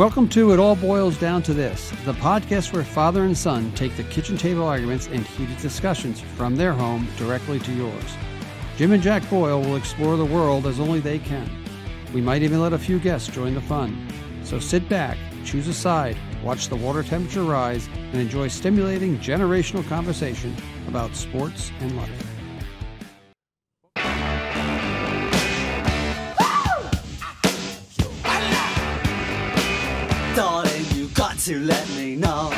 Welcome to It All Boyles Down to This, the podcast where father and son take the kitchen table arguments and heated discussions from their home directly to yours. Jim and Jack Boyle will explore the world as only they can. We might even let a few guests join the fun. So sit back, choose a side, watch the water temperature rise, and enjoy stimulating generational conversation about sports and life. To let me know.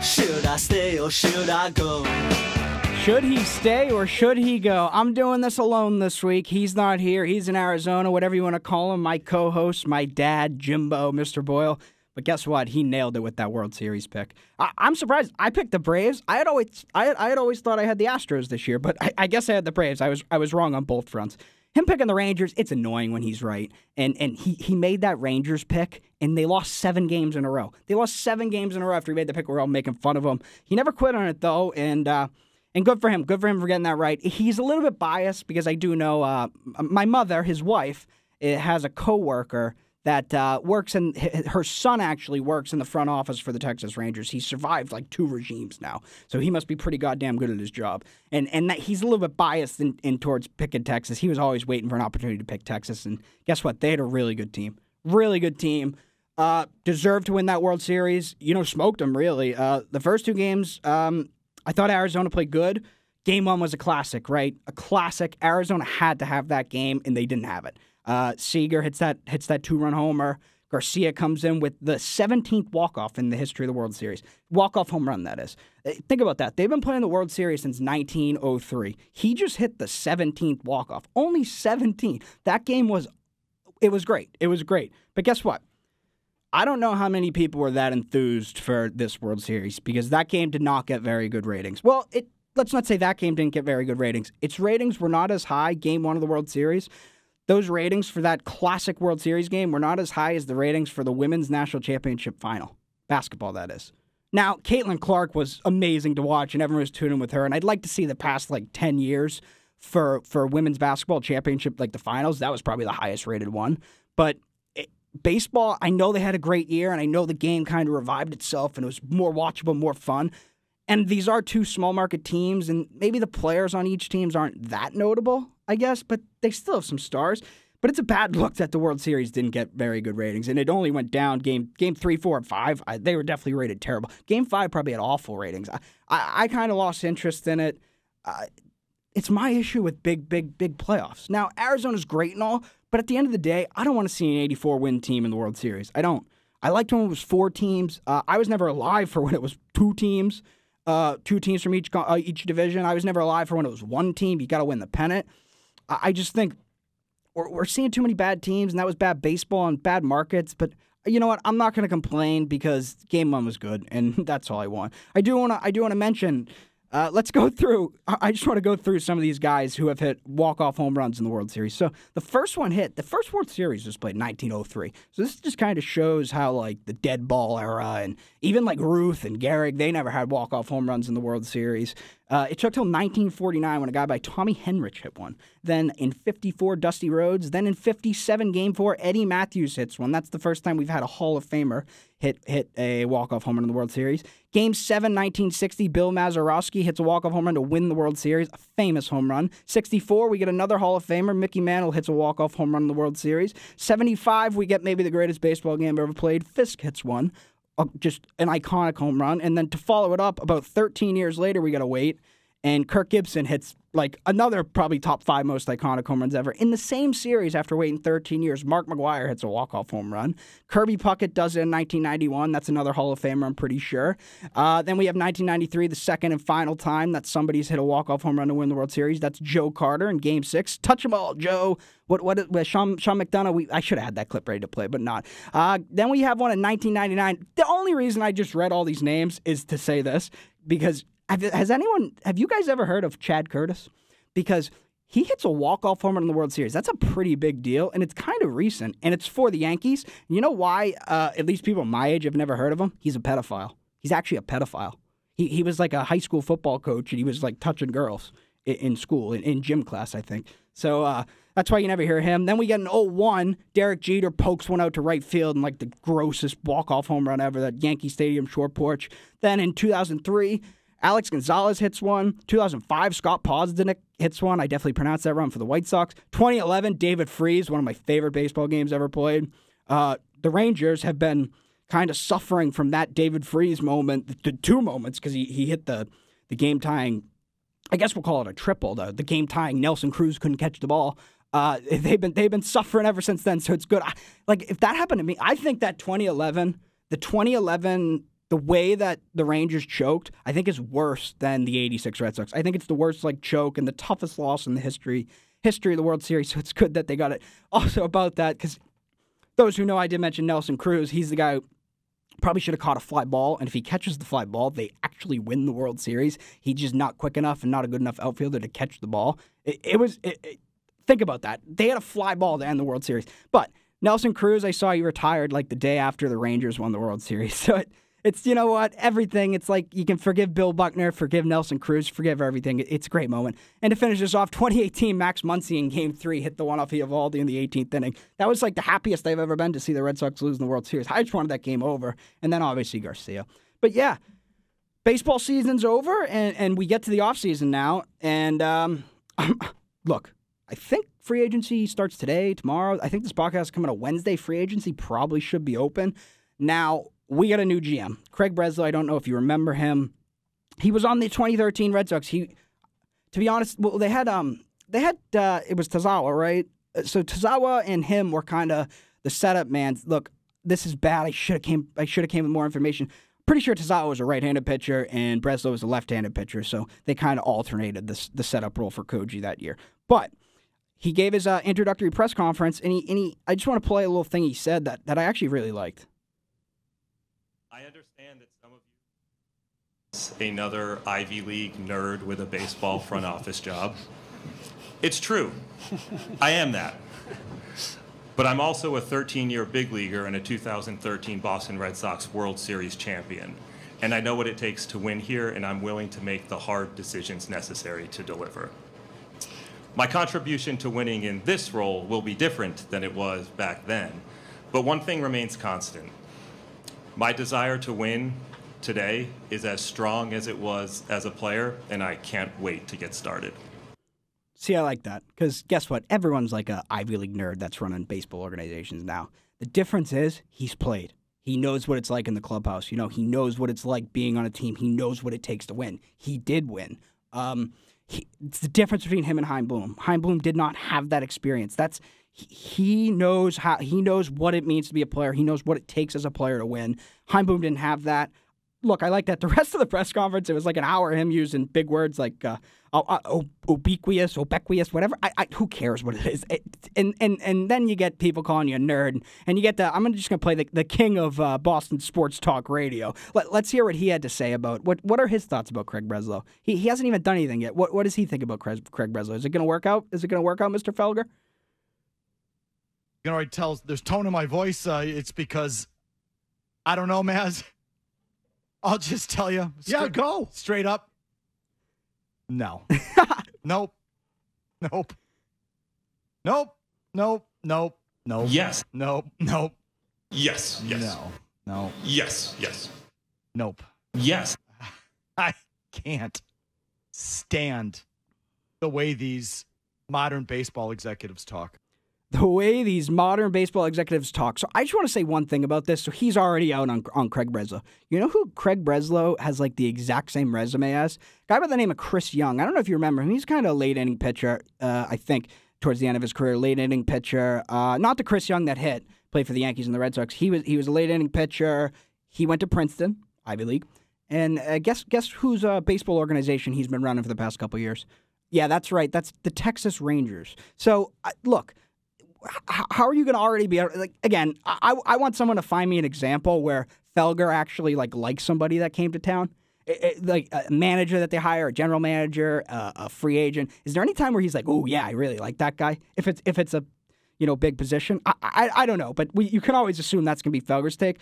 Should I stay or should I go? Should he stay or should he go? I'm doing this alone this week. He's not here. He's in Arizona, whatever you want to call him. My co host, my dad, Jimbo, Mr. Boyle. But guess what? He nailed it with that World Series pick. I- am surprised. I picked the Braves. I had always, I had, I had always thought I had the Astros this year, but I, I guess I had the Braves. I was, I was wrong on both fronts him picking the Rangers, it's annoying when he's right. And and he he made that Rangers pick and they lost seven games in a row. They lost seven games in a row after he made the pick. We're all making fun of him. He never quit on it though, and uh, and good for him. Good for him for getting that right. He's a little bit biased because I do know uh, my mother, his wife, eh, has a coworker that uh, works in her son actually works in the front office for the Texas Rangers. He survived like two regimes now, so he must be pretty goddamn good at his job. And and that he's a little bit biased in, in towards picking Texas. He was always waiting for an opportunity to pick Texas, and guess what? They had a really good team, really good team. Uh, deserved to win that World Series. You know, smoked them really. Uh, the first two games, um, I thought Arizona played good. Game one was a classic, right? A classic. Arizona had to have that game, and they didn't have it. Uh, Seager hits that hits that two run homer. Garcia comes in with the 17th walk off in the history of the World Series. Walk off home run, that is. Uh, think about that. They've been playing the World Series since 1903. He just hit the 17th walk off. Only 17. That game was, it was great. It was great. But guess what? I don't know how many people were that enthused for this World Series because that game did not get very good ratings. Well, it let's not say that game didn't get very good ratings. Its ratings were not as high game 1 of the World Series those ratings for that classic World Series game were not as high as the ratings for the women's national championship final. Basketball, that is. Now, Caitlin Clark was amazing to watch, and everyone was tuning with her. And I'd like to see the past like 10 years for, for women's basketball championship, like the finals. That was probably the highest rated one. But it, baseball, I know they had a great year, and I know the game kind of revived itself, and it was more watchable, more fun. And these are two small market teams, and maybe the players on each teams aren't that notable. I guess, but they still have some stars. But it's a bad look that the World Series didn't get very good ratings, and it only went down game game three, four, and five. I, they were definitely rated terrible. Game five probably had awful ratings. I I, I kind of lost interest in it. Uh, it's my issue with big, big, big playoffs. Now Arizona's great and all, but at the end of the day, I don't want to see an 84 win team in the World Series. I don't. I liked when it was four teams. Uh, I was never alive for when it was two teams, uh, two teams from each uh, each division. I was never alive for when it was one team. You got to win the pennant. I just think we're, we're seeing too many bad teams, and that was bad baseball and bad markets. But you know what? I'm not going to complain because game one was good, and that's all I want. I do want to. I do want to mention uh, let's go through. I just want to go through some of these guys who have hit walk-off home runs in the World Series. So the first one hit. The first World Series was played in 1903. So this just kind of shows how like the dead ball era and even like Ruth and Gehrig, they never had walk-off home runs in the World Series. Uh, it took till 1949 when a guy by Tommy Henrich hit one. Then in 54, Dusty Rhodes. Then in 57, Game Four, Eddie Mathews hits one. That's the first time we've had a Hall of Famer hit hit a walk-off home run in the World Series. Game 7, 1960, Bill Mazeroski hits a walk-off home run to win the World Series, a famous home run. 64, we get another Hall of Famer, Mickey Mantle hits a walk-off home run in the World Series. 75, we get maybe the greatest baseball game ever played, Fisk hits one. Uh, just an iconic home run. And then to follow it up, about 13 years later, we got to wait and Kirk Gibson hits like another probably top five most iconic home runs ever. In the same series, after waiting 13 years, Mark McGwire hits a walk-off home run. Kirby Puckett does it in 1991. That's another Hall of Famer, I'm pretty sure. Uh, then we have 1993, the second and final time that somebody's hit a walk-off home run to win the World Series. That's Joe Carter in Game Six. Touch them all, Joe. What what? what Sean Sean McDonough. We I should have had that clip ready to play, but not. Uh, then we have one in 1999. The only reason I just read all these names is to say this because have, has anyone, have you guys ever heard of Chad Curtis? Because he hits a walk-off home run in the World Series. That's a pretty big deal, and it's kind of recent, and it's for the Yankees. You know why? Uh, at least people my age have never heard of him. He's a pedophile. He's actually a pedophile. He he was like a high school football coach, and he was like touching girls in, in school in, in, gym class, I think. So uh, That's why you never hear him. Then we get an 0-1. Derek Jeter pokes one out to right field in like the grossest walk-off home run ever, that Yankee Stadium short porch. Then in 2003, Alex Gonzalez hits one. 2005, Scott Posdenick hits one. I definitely pronounced that wrong for the White Sox. 2011, David Freese, one of my favorite baseball games ever played. Uh, the Rangers have been kind of suffering from that David Freese moment, the two moments, because he, he hit the, the game tying, I guess we'll call it a triple, the, the game tying Nelson Cruz couldn't catch the ball. Uh, they've been they've been suffering ever since then, so it's good. I, like if that happened to me, I think that 2011, the 2011 the way that the Rangers choked, I think is worse than the 86 Red Sox. I think it's the worst like choke and the toughest loss in the history history of the World Series. So it's good that they got it. Also about that cuz those who know I did mention Nelson Cruz, he's the guy who probably should have caught a fly ball and if he catches the fly ball, they actually win the World Series. He's just not quick enough and not a good enough outfielder to catch the ball. It, it was it, it, think about that. They had a fly ball to end the World Series. But Nelson Cruz, I saw he retired like the day after the Rangers won the World Series. So it, it's you know what everything. It's like you can forgive Bill Buckner, forgive Nelson Cruz, forgive everything. It's a great moment. And to finish this off, 2018, Max Muncy in Game Three hit the one off Eovaldi in the 18th inning. That was like the happiest I've ever been to see the Red Sox lose in the World Series. I just wanted that game over, and then obviously Garcia. But yeah, baseball season's over, and and we get to the off season now. And um, look, I think free agency starts today, tomorrow. I think this podcast is coming on Wednesday. Free agency probably should be open now we got a new GM, Craig Breslow. I don't know if you remember him. He was on the 2013 Red Sox. He, to be honest, well, they had um, they had uh, it was Tazawa, right? Uh, so Tazawa and him were kind of the setup man. Look, this is bad. I should have came. I should have came with more information. Pretty sure Tazawa was a right-handed pitcher and Breslow was a left-handed pitcher, so they kind of alternated the the setup role for Koji that year. But he gave his uh, introductory press conference, and he and he. I just want to play a little thing he said that that I actually really liked. I understand that some you another Ivy League nerd with a baseball front office job. It's true. I am that. But I'm also a 13 year big leaguer and a 2013 Boston Red Sox World Series champion. And I know what it takes to win here, and I'm willing to make the hard decisions necessary to deliver. My contribution to winning in this role will be different than it was back then, but one thing remains constant my desire to win today is as strong as it was as a player, and I can't wait to get started. See, I like that because guess what? Everyone's like a Ivy League nerd that's running baseball organizations now. The difference is he's played. He knows what it's like in the clubhouse. You know, he knows what it's like being on a team. He knows what it takes to win. He did win. Um, he, it's the difference between him and Chaim Bloom. Bloom did not have that experience. That's he knows how he knows what it means to be a player. He knows what it takes as a player to win. Chaim Bloom didn't have that. Look, I like that. The rest of the press conference, it was like an hour him using big words like uh, ubiquitous, ubiquitous, whatever. I, I, who cares what it is? It, and and and then you get people calling you a nerd, and you get the. I'm just gonna play the, the king of uh, Boston sports talk radio. Let, let's hear what he had to say about what what are his thoughts about Craig Breslow. He he hasn't even done anything yet. What what does he think about Craig, Craig Breslow? Is it gonna work out? Is it gonna work out, Mr. Felger? You can already tell there's tone in my voice. Uh, it's because I don't know, Maz. I'll just tell you. yeah, go straight up. No. nope. Nope. Nope. Nope. Nope. Nope. Yes. Nope. Nope. Yes. Yes. No. No. Yes. Yes. Nope. Yes. I can't stand the way these modern baseball executives talk the way these modern baseball executives talk. So I just want to say one thing about this. So he's already out on, on Craig Breslow. You know who Craig Breslow has like the exact same resume as? A guy by the name of Chris Young. I don't know if you remember him. He's kind of a late inning pitcher, uh, I think, towards the end of his career. Late inning pitcher. Uh, not the Chris Young that hit, played for the Yankees and the Red Sox. He was he was a late inning pitcher. He went to Princeton, Ivy League. And uh, guess guess whose uh, baseball organization he's been running for the past couple years? Yeah, that's right. That's the Texas Rangers. So look, how are you going to already be like again? I I want someone to find me an example where Felger actually like likes somebody that came to town. It, it, like a manager that they hire, a general manager, uh, a free agent. Is there any time where he's like, "Oh yeah, I really like that guy"? If it's if it's a you know big position, I I, I don't know, but we, you can always assume that's gonna be Felger's take.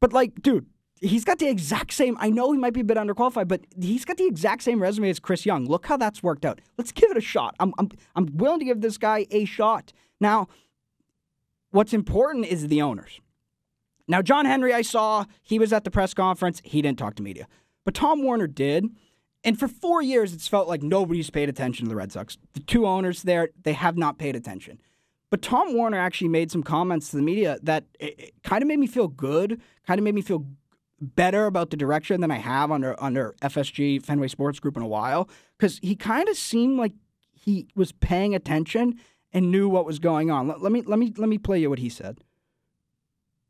But like, dude, he's got the exact same. I know he might be a bit underqualified, but he's got the exact same resume as Chris Young. Look how that's worked out. Let's give it a shot. I'm I'm I'm willing to give this guy a shot. Now, what's important is the owners. Now, John Henry, I saw he was at the press conference. He didn't talk to media, but Tom Werner did. And for four years, it's felt like nobody's paid attention to the Red Sox. The two owners there, they have not paid attention. But Tom Werner actually made some comments to the media that kind of made me feel good, kind of made me feel better about the direction than I have under under FSG Fenway Sports Group in a while because he kind of seemed like he was paying attention and knew what was going on. Let, let, me let me let me play you what he said.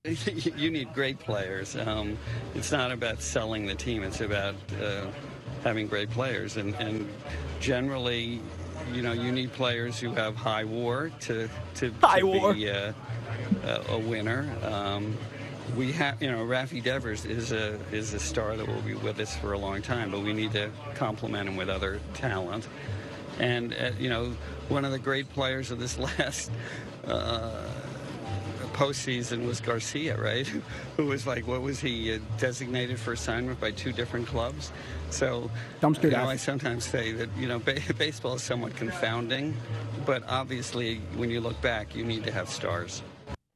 You need great players. Um, it's not about selling the team. It's about uh, having great players, and, and generally, you know, you need players who have high war to to, high to war. be uh, a winner. Um, we have, you know, Rafi Devers is a is a star that will be with us for a long time, but we need to complement him with other talent. And uh, you know, one of the great players of this last. Uh, postseason was Garcia, right? Who was like, what was he uh, designated for assignment by two different clubs? So, Dumpster you know. I sometimes say that you know ba- baseball is somewhat confounding, but obviously, when you look back, you need to have stars.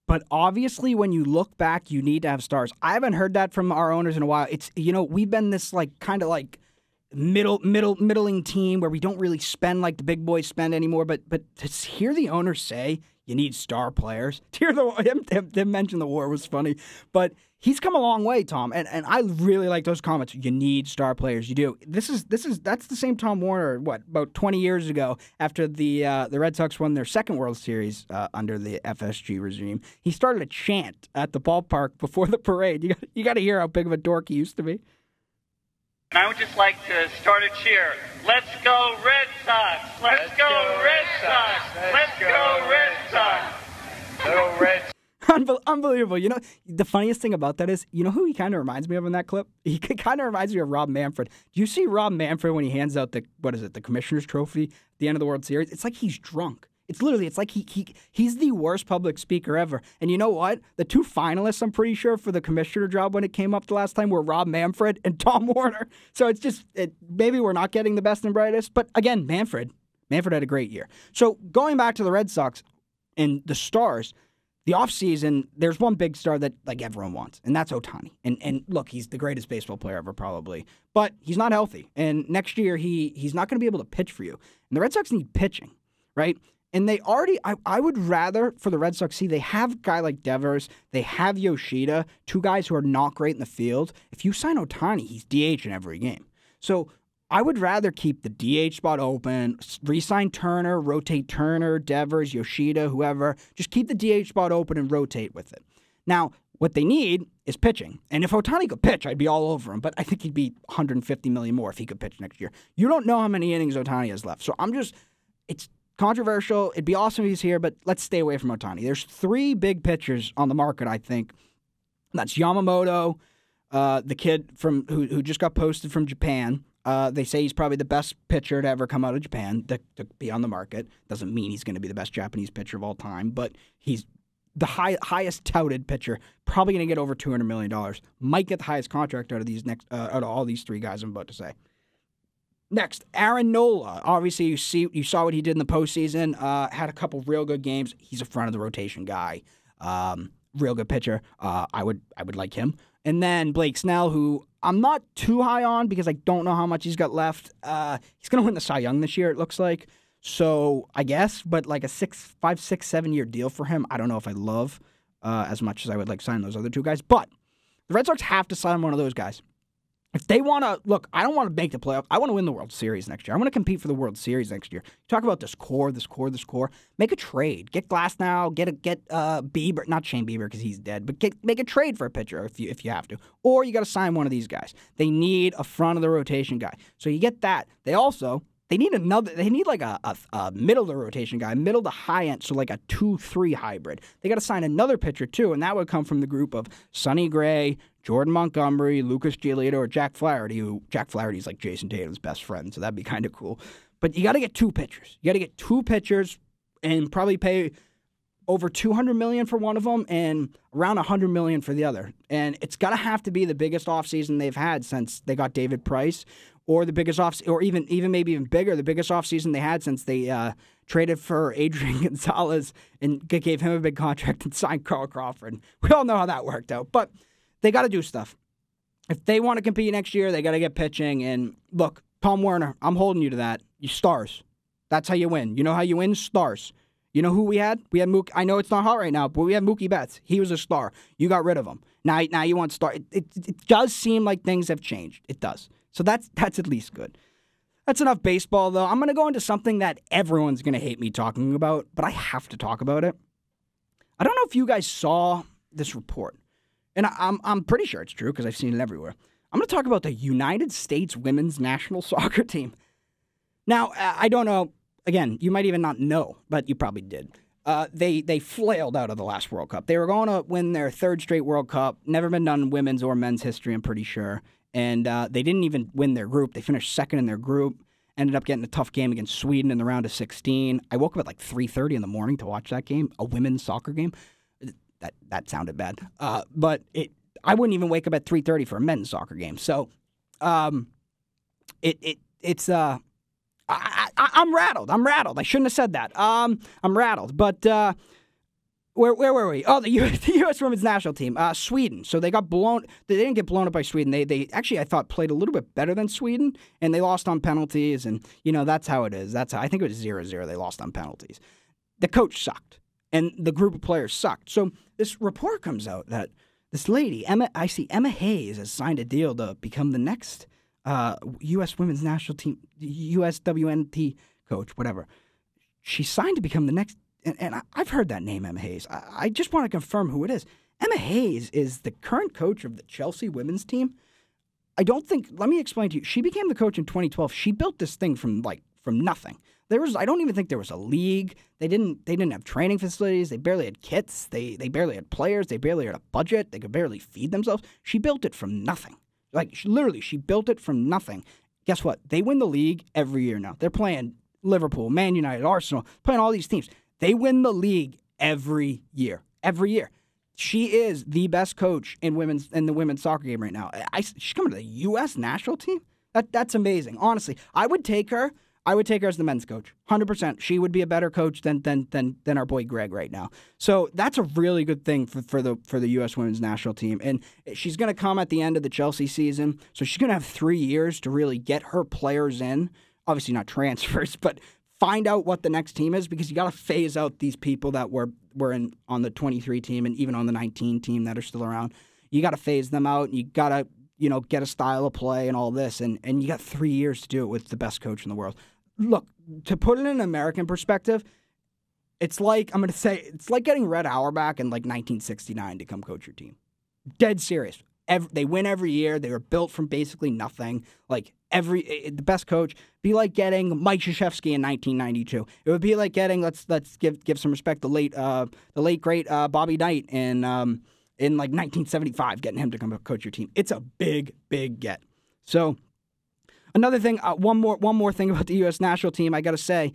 But obviously, when you look back, you need to have stars. I haven't heard that from our owners in a while. It's you know we've been this like kind of like middle middle middling team where we don't really spend like the big boys spend anymore. But but to hear the owners say you need star players, to hear the him, him, him mention the war was funny. But he's come a long way, Tom, and and I really like those comments. You need star players. You do. This is this is that's the same Tom Werner. What about twenty years ago after the uh, the Red Sox won their second World Series uh, under the FSG regime? He started a chant at the ballpark before the parade. You got, you got to hear how big of a dork he used to be. And I would just like to start a cheer. Let's go Red Sox! Let's, Let's go, go Red Red Sox! Sox. Let's Let's go go Red Red Sox! Little red. Unbel- Unbelievable. You know, the funniest thing about that is, you know who he kind of reminds me of in that clip? He kind of reminds me of Rob Manfred. Do you see Rob Manfred when he hands out the, what is it, the commissioner's trophy at the end of the World Series? It's like he's drunk. It's literally, it's like he, he he's the worst public speaker ever. And you know what? The two finalists, I'm pretty sure, for the commissioner job when it came up the last time were Rob Manfred and Tom Werner. So it's just, it, maybe we're not getting the best and brightest. But again, Manfred, Manfred had a great year. So going back to the Red Sox and the Stars, the offseason, there's one big star that like everyone wants, and that's Ohtani. And and look, he's the greatest baseball player ever, probably. But he's not healthy. And next year he he's not gonna be able to pitch for you. And the Red Sox need pitching, right? And they already I, I would rather for the Red Sox see they have guy like Devers, they have Yoshida, two guys who are not great in the field. If you sign Ohtani, he's DH in every game. So I would rather keep the DH spot open, re-sign Turner, rotate Turner, Devers, Yoshida, whoever. Just keep the DH spot open and rotate with it. Now, what they need is pitching. And if Ohtani could pitch, I'd be all over him. But I think he'd be 150 million more if he could pitch next year. You don't know how many innings Ohtani has left. So I'm just, it's controversial. It'd be awesome if he's here, but let's stay away from Ohtani. There's three big pitchers on the market, I think. That's Yamamoto, uh, the kid from who, who just got posted from Japan. Uh, they say he's probably the best pitcher to ever come out of Japan to, to be on the market. Doesn't mean he's going to be the best Japanese pitcher of all time, but he's the high, highest touted pitcher. Probably going to get over two hundred million dollars. Might get the highest contract out of these next uh, out of all these three guys I'm about to say. Next, Aaron Nola. Obviously, you see you saw what he did in the postseason. Uh, had a couple real good games. He's a front of the rotation guy. Um, real good pitcher. Uh, I would I would like him. And then Blake Snell, who I'm not too high on because I don't know how much he's got left. Uh, he's going to win the Cy Young this year. It looks like. So I guess, but like a six, five, six, seven year deal for him. I don't know if I love uh, as much as I would like sign those other two guys. But the Red Sox have to sign one of those guys. If they want to look, I don't want to make the playoff. I want to win the World Series next year. I want to compete for the World Series next year. Talk about this core, this core, this core. Make a trade. Get Glasnow. Get a get uh Bieber, not Shane Bieber because he's dead, but get make a trade for a pitcher if you if you have to, or you got to sign one of these guys. They need a front of the rotation guy. So you get that. They also they need another. They need like a, a, a middle the rotation guy, middle to high end, so like a two three hybrid. They got to sign another pitcher too, and that would come from the group of Sonny Gray, Jordan Montgomery, Lucas Giolito, or Jack Flaherty. Who Jack Flaherty's like Jayson Tatum's best friend, so that'd be kind of cool. But you got to get two pitchers. You got to get two pitchers and probably pay over 200 million for one of them and around 100 million for the other. And it's got to have to be the biggest offseason they've had since they got David Price or the biggest off or even even maybe even bigger, the biggest offseason they had since they uh, traded for Adrian Gonzalez and gave him a big contract and signed Carl Crawford. We all know how that worked out. But they got to do stuff. If they want to compete next year, they got to get pitching and look, Tom Werner, I'm holding you to that. You stars. That's how you win. You know how you win? Stars. You know who we had? We had Mookie. I know it's not hot right now, but we had Mookie Betts. He was a star. You got rid of him. Now, now you want star. It, it, it does seem like things have changed. It does. So that's that's at least good. That's enough baseball, though. I'm going to go into something that everyone's going to hate me talking about, but I have to talk about it. I don't know if you guys saw this report, and I, I'm I'm pretty sure it's true because I've seen it everywhere. I'm going to talk about the United States women's national soccer team. Now, I don't know. Again, you might even not know, but you probably did. Uh, they they flailed out of the last World Cup. They were going to win their third straight World Cup. Never been done in women's or men's history. I'm pretty sure. And uh, they didn't even win their group. They finished second in their group. Ended up getting a tough game against Sweden in the round of 16. I woke up at like 3:30 in the morning to watch that game, a women's soccer game. That that sounded bad, uh, but it. I wouldn't even wake up at 3:30 for a men's soccer game. So, um, it it it's uh I, I, I'm rattled. I'm rattled. I shouldn't have said that. Um, I'm rattled. But uh, where where were we? Oh, the U.S. The U.S. women's national team, uh, Sweden. So they got blown. They didn't get blown up by Sweden. They they actually I thought played a little bit better than Sweden, and they lost on penalties. And you know that's how it is. That's how I think it was 0-0. They lost on penalties. The coach sucked, and the group of players sucked. So this report comes out that this lady Emma, I see Emma Hayes has signed a deal to become the next uh, U.S. women's national team, USWNT coach, whatever. She signed to become the next, and, and I, have heard that name, Emma Hayes. I, I just want to confirm who it is. Emma Hayes is the current coach of the Chelsea women's team. I don't think. Let me explain to you. She became the coach in 2012. She built this thing from like from nothing. There was. I don't even think there was a league. They didn't. They didn't have training facilities. They barely had kits. They they barely had players. They barely had a budget. They could barely feed themselves. She built it from nothing. Like she, literally, she built it from nothing. Guess what? They win the league every year now. They're playing Liverpool, Man United, Arsenal, playing all these teams. They win the league every year. Every year. She is the best coach in women's in the women's soccer game right now. I, she's coming to the U.S. national team. That that's amazing. Honestly, I would take her I would take her as the men's coach. 100%. She would be a better coach than than than than our boy Greg right now. So that's a really good thing for, for the for the US women's national team. And she's going to come at the end of the Chelsea season. So she's going to have 3 years to really get her players in. Obviously not transfers, but find out what the next team is because you got to phase out these people that were were in on the 23 team and even on the 19 team that are still around. You got to phase them out. You got to you know, get a style of play and all this. And, and you got three years to do it with the best coach in the world look, to put it in an American perspective, it's like I'm going to say it's like getting Red Auerbach in like 1969 to come coach your team. Dead serious. Every, they win every year. They were built from basically nothing. Like every the best coach be like getting Mike Krzyzewski in 1992. It would be like getting let's let's give give some respect the late uh, the late great uh, Bobby Knight in um, in like 1975, getting him to come coach your team. It's a big big get. So Another thing, uh, one more one more thing about the U.S. national team, I got to say,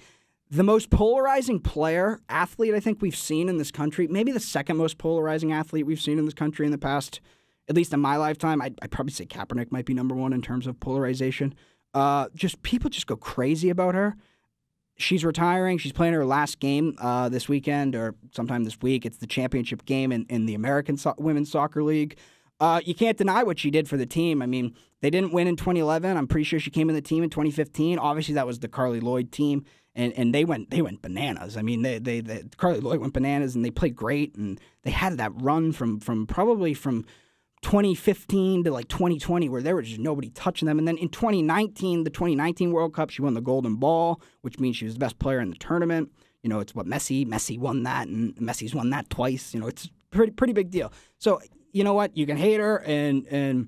the most polarizing player athlete I think we've seen in this country, maybe the second most polarizing athlete we've seen in this country in the past, at least in my lifetime. I'd, I'd probably say Kaepernick might be number one in terms of polarization. Uh, just people just go crazy about her. She's retiring. She's playing her last game uh, this weekend or sometime this week. It's the championship game in, in the American so- Women's Soccer League. Uh, you can't deny what she did for the team. I mean, they didn't win in 2011. I'm pretty sure she came in the team in 2015. Obviously, that was the Carli Lloyd team, and, and they went they went bananas. I mean, they, they, they Carli Lloyd went bananas, and they played great, and they had that run from from probably from 2015 to like 2020 where there was just nobody touching them. And then in 2019, the 2019 World Cup, she won the Golden Ball, which means she was the best player in the tournament. You know, it's what Messi Messi won that, and Messi's won that twice. You know, it's pretty pretty big deal. So you know what? You can hate her, and and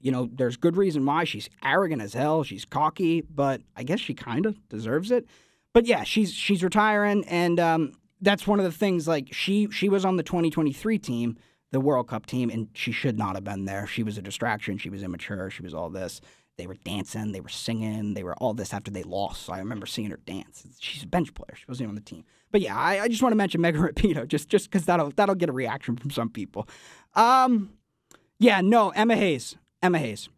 you know there's good reason why she's arrogant as hell. She's cocky, but I guess she kind of deserves it. But yeah, she's she's retiring, and um, that's one of the things. Like she she was on the 2023 team, the World Cup team, and she should not have been there. She was a distraction. She was immature. She was all this. they were dancing, they were singing, they were all this after they lost. So I remember seeing her dance. She's a bench player. She wasn't on the team. But yeah, I, I just want to mention Megan Rapinoe just just because that'll that'll get a reaction from some people. Um, yeah, no, Emma Hayes, Emma Hayes.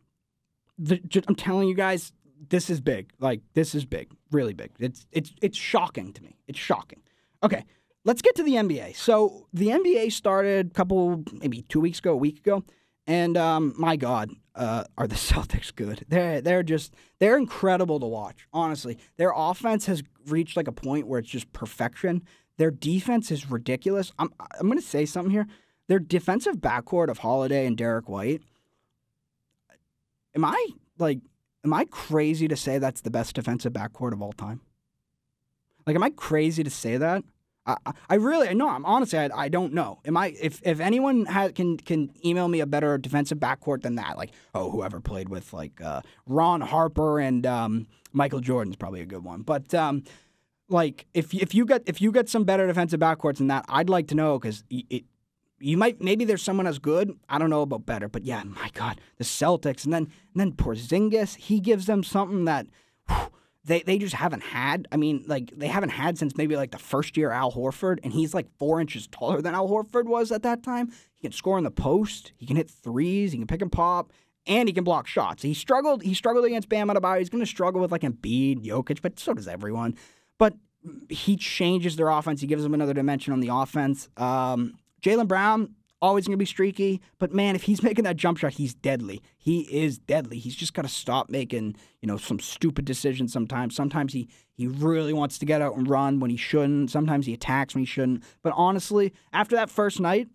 The, ju- I'm telling you guys, this is big. Like this is big, really big. It's it's it's shocking to me. It's shocking. Okay, let's get to the NBA. So the NBA started a couple, maybe two weeks ago, a week ago, and um, my God, uh, are the Celtics good? They're they're just they're incredible to watch. Honestly, their offense has reached like a point where it's just perfection. Their defense is ridiculous. I'm I'm to say something here. Their defensive backcourt of Holiday and Derrick White. Am I like am I crazy to say that's the best defensive backcourt of all time? Like, am I crazy to say that? I, I- really no. I'm honestly, I, I don't know. Am I? If if anyone can can email me a better defensive backcourt than that, like oh, whoever played with like uh, Ron Harper and um, Michael Jordan's probably a good one. But um, like if if you get if you get some better defensive backcourts than that, I'd like to know because it. You might maybe there's someone as good. I don't know about better, but yeah, my God, the Celtics and then and then Porzingis, he gives them something that whew, they they just haven't had. I mean, like they haven't had since maybe like the first year Al Horford, and he's like four inches taller than Al Horford was at that time. He can score in the post, he can hit threes, he can pick and pop, and he can block shots. He struggled. He struggled against Bam Adebayo. He's going to struggle with like Embiid, Jokic, but so does everyone. But he changes their offense. He gives them another dimension on the offense. Um, Jaylen Brown always going to be streaky, but man, if he's making that jump shot, he's deadly. He is deadly. He's just got to stop making you know some stupid decisions. Sometimes, sometimes he he really wants to get out and run when he shouldn't. Sometimes he attacks when he shouldn't. But honestly, after that first night,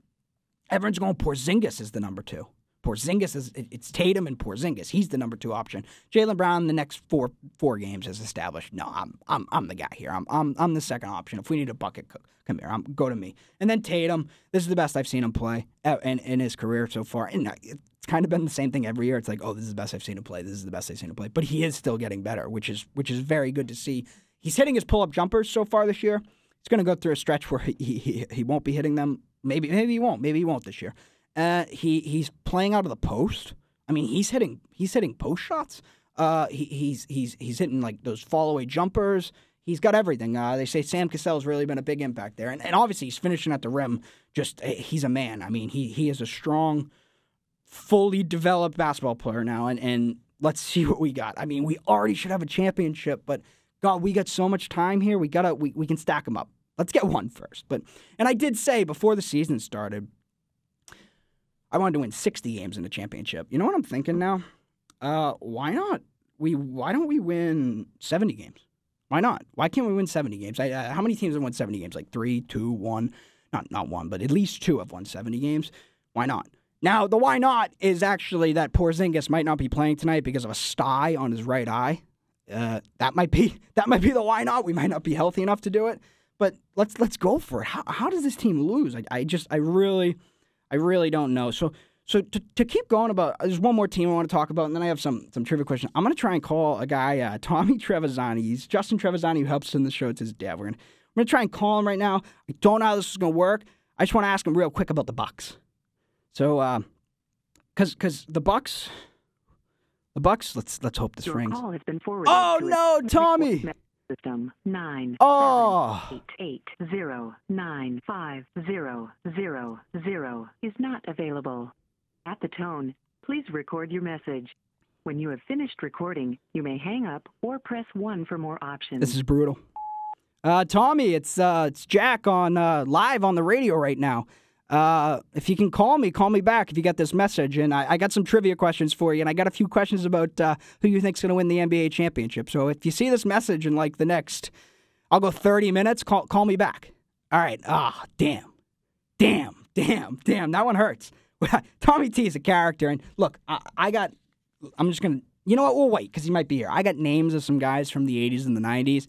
everyone's going Porzingis is the number two. Porzingis is it's Tatum and Porzingis. He's the number two option. Jaylen Brown the next four four games has established. No, I'm I'm I'm the guy here. I'm I'm I'm the second option. If we need a bucket, co- come here. I'm go to me. And then Tatum. This is the best I've seen him play uh, in in his career so far. And uh, it's kind of been the same thing every year. It's like, oh, this is the best I've seen him play. This is the best I've seen him play. But he is still getting better, which is which is very good to see. He's hitting his pull up jumpers so far this year. He's going to go through a stretch where he, he he won't be hitting them. Maybe maybe he won't. Maybe he won't this year. Uh, he he's playing out of the post. I mean, he's hitting he's hitting post shots. Uh, he, he's he's he's hitting like those fall away jumpers. He's got everything. Uh, they say Sam Cassell's really been a big impact there, and, and obviously he's finishing at the rim. Just eh, he's a man. I mean, he he is a strong, fully developed basketball player now, and and let's see what we got. I mean, we already should have a championship, but God, we got so much time here. We gotta we, we can stack them up. Let's get one first. But and I did say before the season started, I wanted to win 60 games in the championship. You know what I'm thinking now? Uh, why not? We why don't we win 70 games? Why not? Why can't we win 70 games? I, uh, how many teams have won 70 games? Like three, two, one? Not not one, but at least two have won 70 games. Why not? Now the why not is actually that Porzingis might not be playing tonight because of a sty on his right eye. Uh, that might be that might be the why not. We might not be healthy enough to do it, but let's let's go for it. How, how does this team lose? I, I just I really I really don't know. So so to, to keep going about there's one more team I want to talk about, and then I have some some trivia questions. I'm gonna try and call a guy uh, Tommy Trevisani. He's Justin Trevisani who helps in the show. It's his dad. We're gonna I'm gonna try and call him right now. I don't know how this is gonna work. I just want to ask him real quick about the Bucks. So, uh, cause cause the Bucks, the Bucks. Let's let's hope this Your rings. call has been forwarded. Oh to no, Tommy! System nine Oh. seven eight eight zero nine five zero zero zero is not available. At the tone, please record your message. When you have finished recording, you may hang up or press one for more options. This is brutal. Uh, Tommy, it's uh, it's Jack on uh, live on the radio right now. Uh, if you can call me, call me back if you get this message. And I, I got some trivia questions for you, and I got a few questions about uh, who you think's going to win the NBA championship. So if you see this message in like the next, I'll go 30 minutes. Call call me back. All right. Ah, damn, damn, damn, damn. That one hurts. Tommy T is a character, and look, I, I got. I'm just gonna. You know what? We'll wait because he might be here. I got names of some guys from the 80s and the 90s.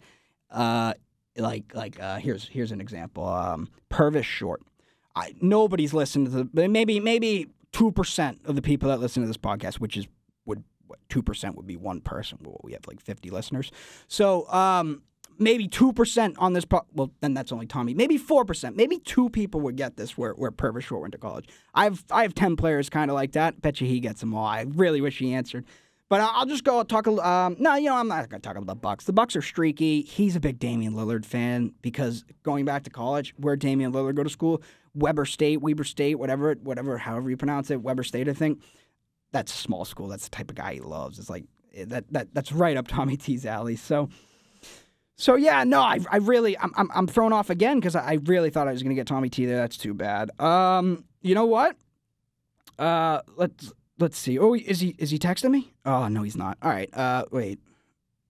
Uh, like like uh, here's here's an example. Um, Purvis Short. I, nobody's listened to the maybe maybe two percent of the people that listen to this podcast, which is would two percent would be one person. Well, we have like fifty listeners, so um, maybe two percent on this. Po- well, then that's only Tommy. Maybe four percent. Maybe two people would get this where where Purvis Short went to college. I have I have ten players kind of like that. Bet you he gets them all. I really wish he answered. But I'll just go talk. Um, no, you know I'm not going to talk about the Bucks. The Bucks are streaky. He's a big Damian Lillard fan because going back to college, where Damian Lillard go to school, Weber State, Weber State, whatever, whatever, however you pronounce it, Weber State, I think. That's a small school. That's the type of guy he loves. It's like eh, that. That that's right up Tommy T's alley. So. So yeah, no, I, I really, I'm, I'm, I'm thrown off again because I, I really thought I was gonna get Tommy T there. That's too bad. Um, you know what? Uh, let's let's see. Oh, is he is he texting me? Oh no, he's not. All right. Uh, wait.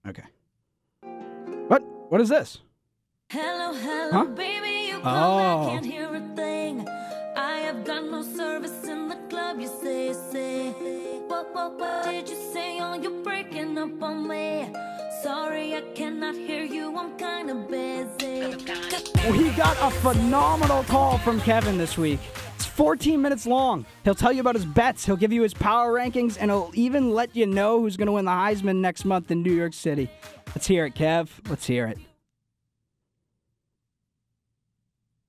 Okay. What? What is this? Hello, hello, Huh? baby. You Oh. I can't hear a thing. I have got no service in the club. You say, say. What, what, what did you say? Oh, you're breaking up on me. Sorry, I cannot hear you. I'm kind of busy. We got a phenomenal call from Kevin this week. It's 14 minutes long. He'll tell you about his bets. He'll give you his power rankings, and he'll even let you know who's going to win the Heisman next month in New York City. Let's hear it, Kev. Let's hear it.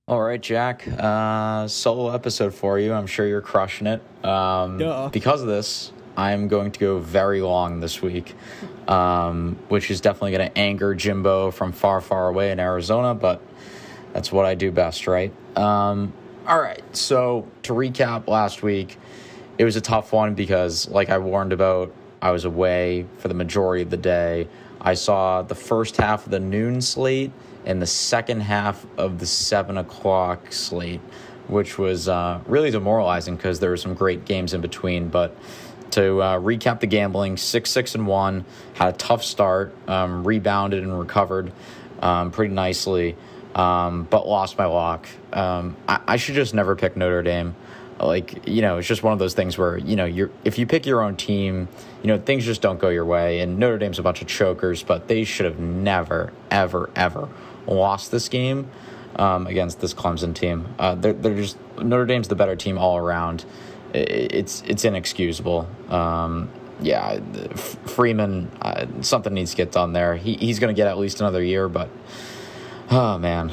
All right, Jack. Uh, solo episode for you. I'm sure you're crushing it. Um, Duh. Because of this, I'm going to go very long this week, um, which is definitely going to anger Jimbo from far, far away in Arizona, but that's what I do best, right? Um, all right. So, to recap last week, it was a tough one because, like I warned about, I was away for the majority of the day. I saw the first half of the noon slate and the second half of the seven o'clock slate, which was uh, really demoralizing because there were some great games in between. But to uh, recap the gambling, six six and one, had a tough start, um, rebounded and recovered um, pretty nicely, um, but lost my lock. Um, I, I should just never pick Notre Dame. Like you know it's just one of those things where you know you're if you pick your own team you know things just don't go your way. And notre dame's a bunch of chokers but they should have never ever ever lost this game um, against this clemson team. Uh, they're, they're just notre dame's the better team all around. It's it's inexcusable. Um, yeah freeman uh, something needs to get done there. He, he's going to get at least another year but oh man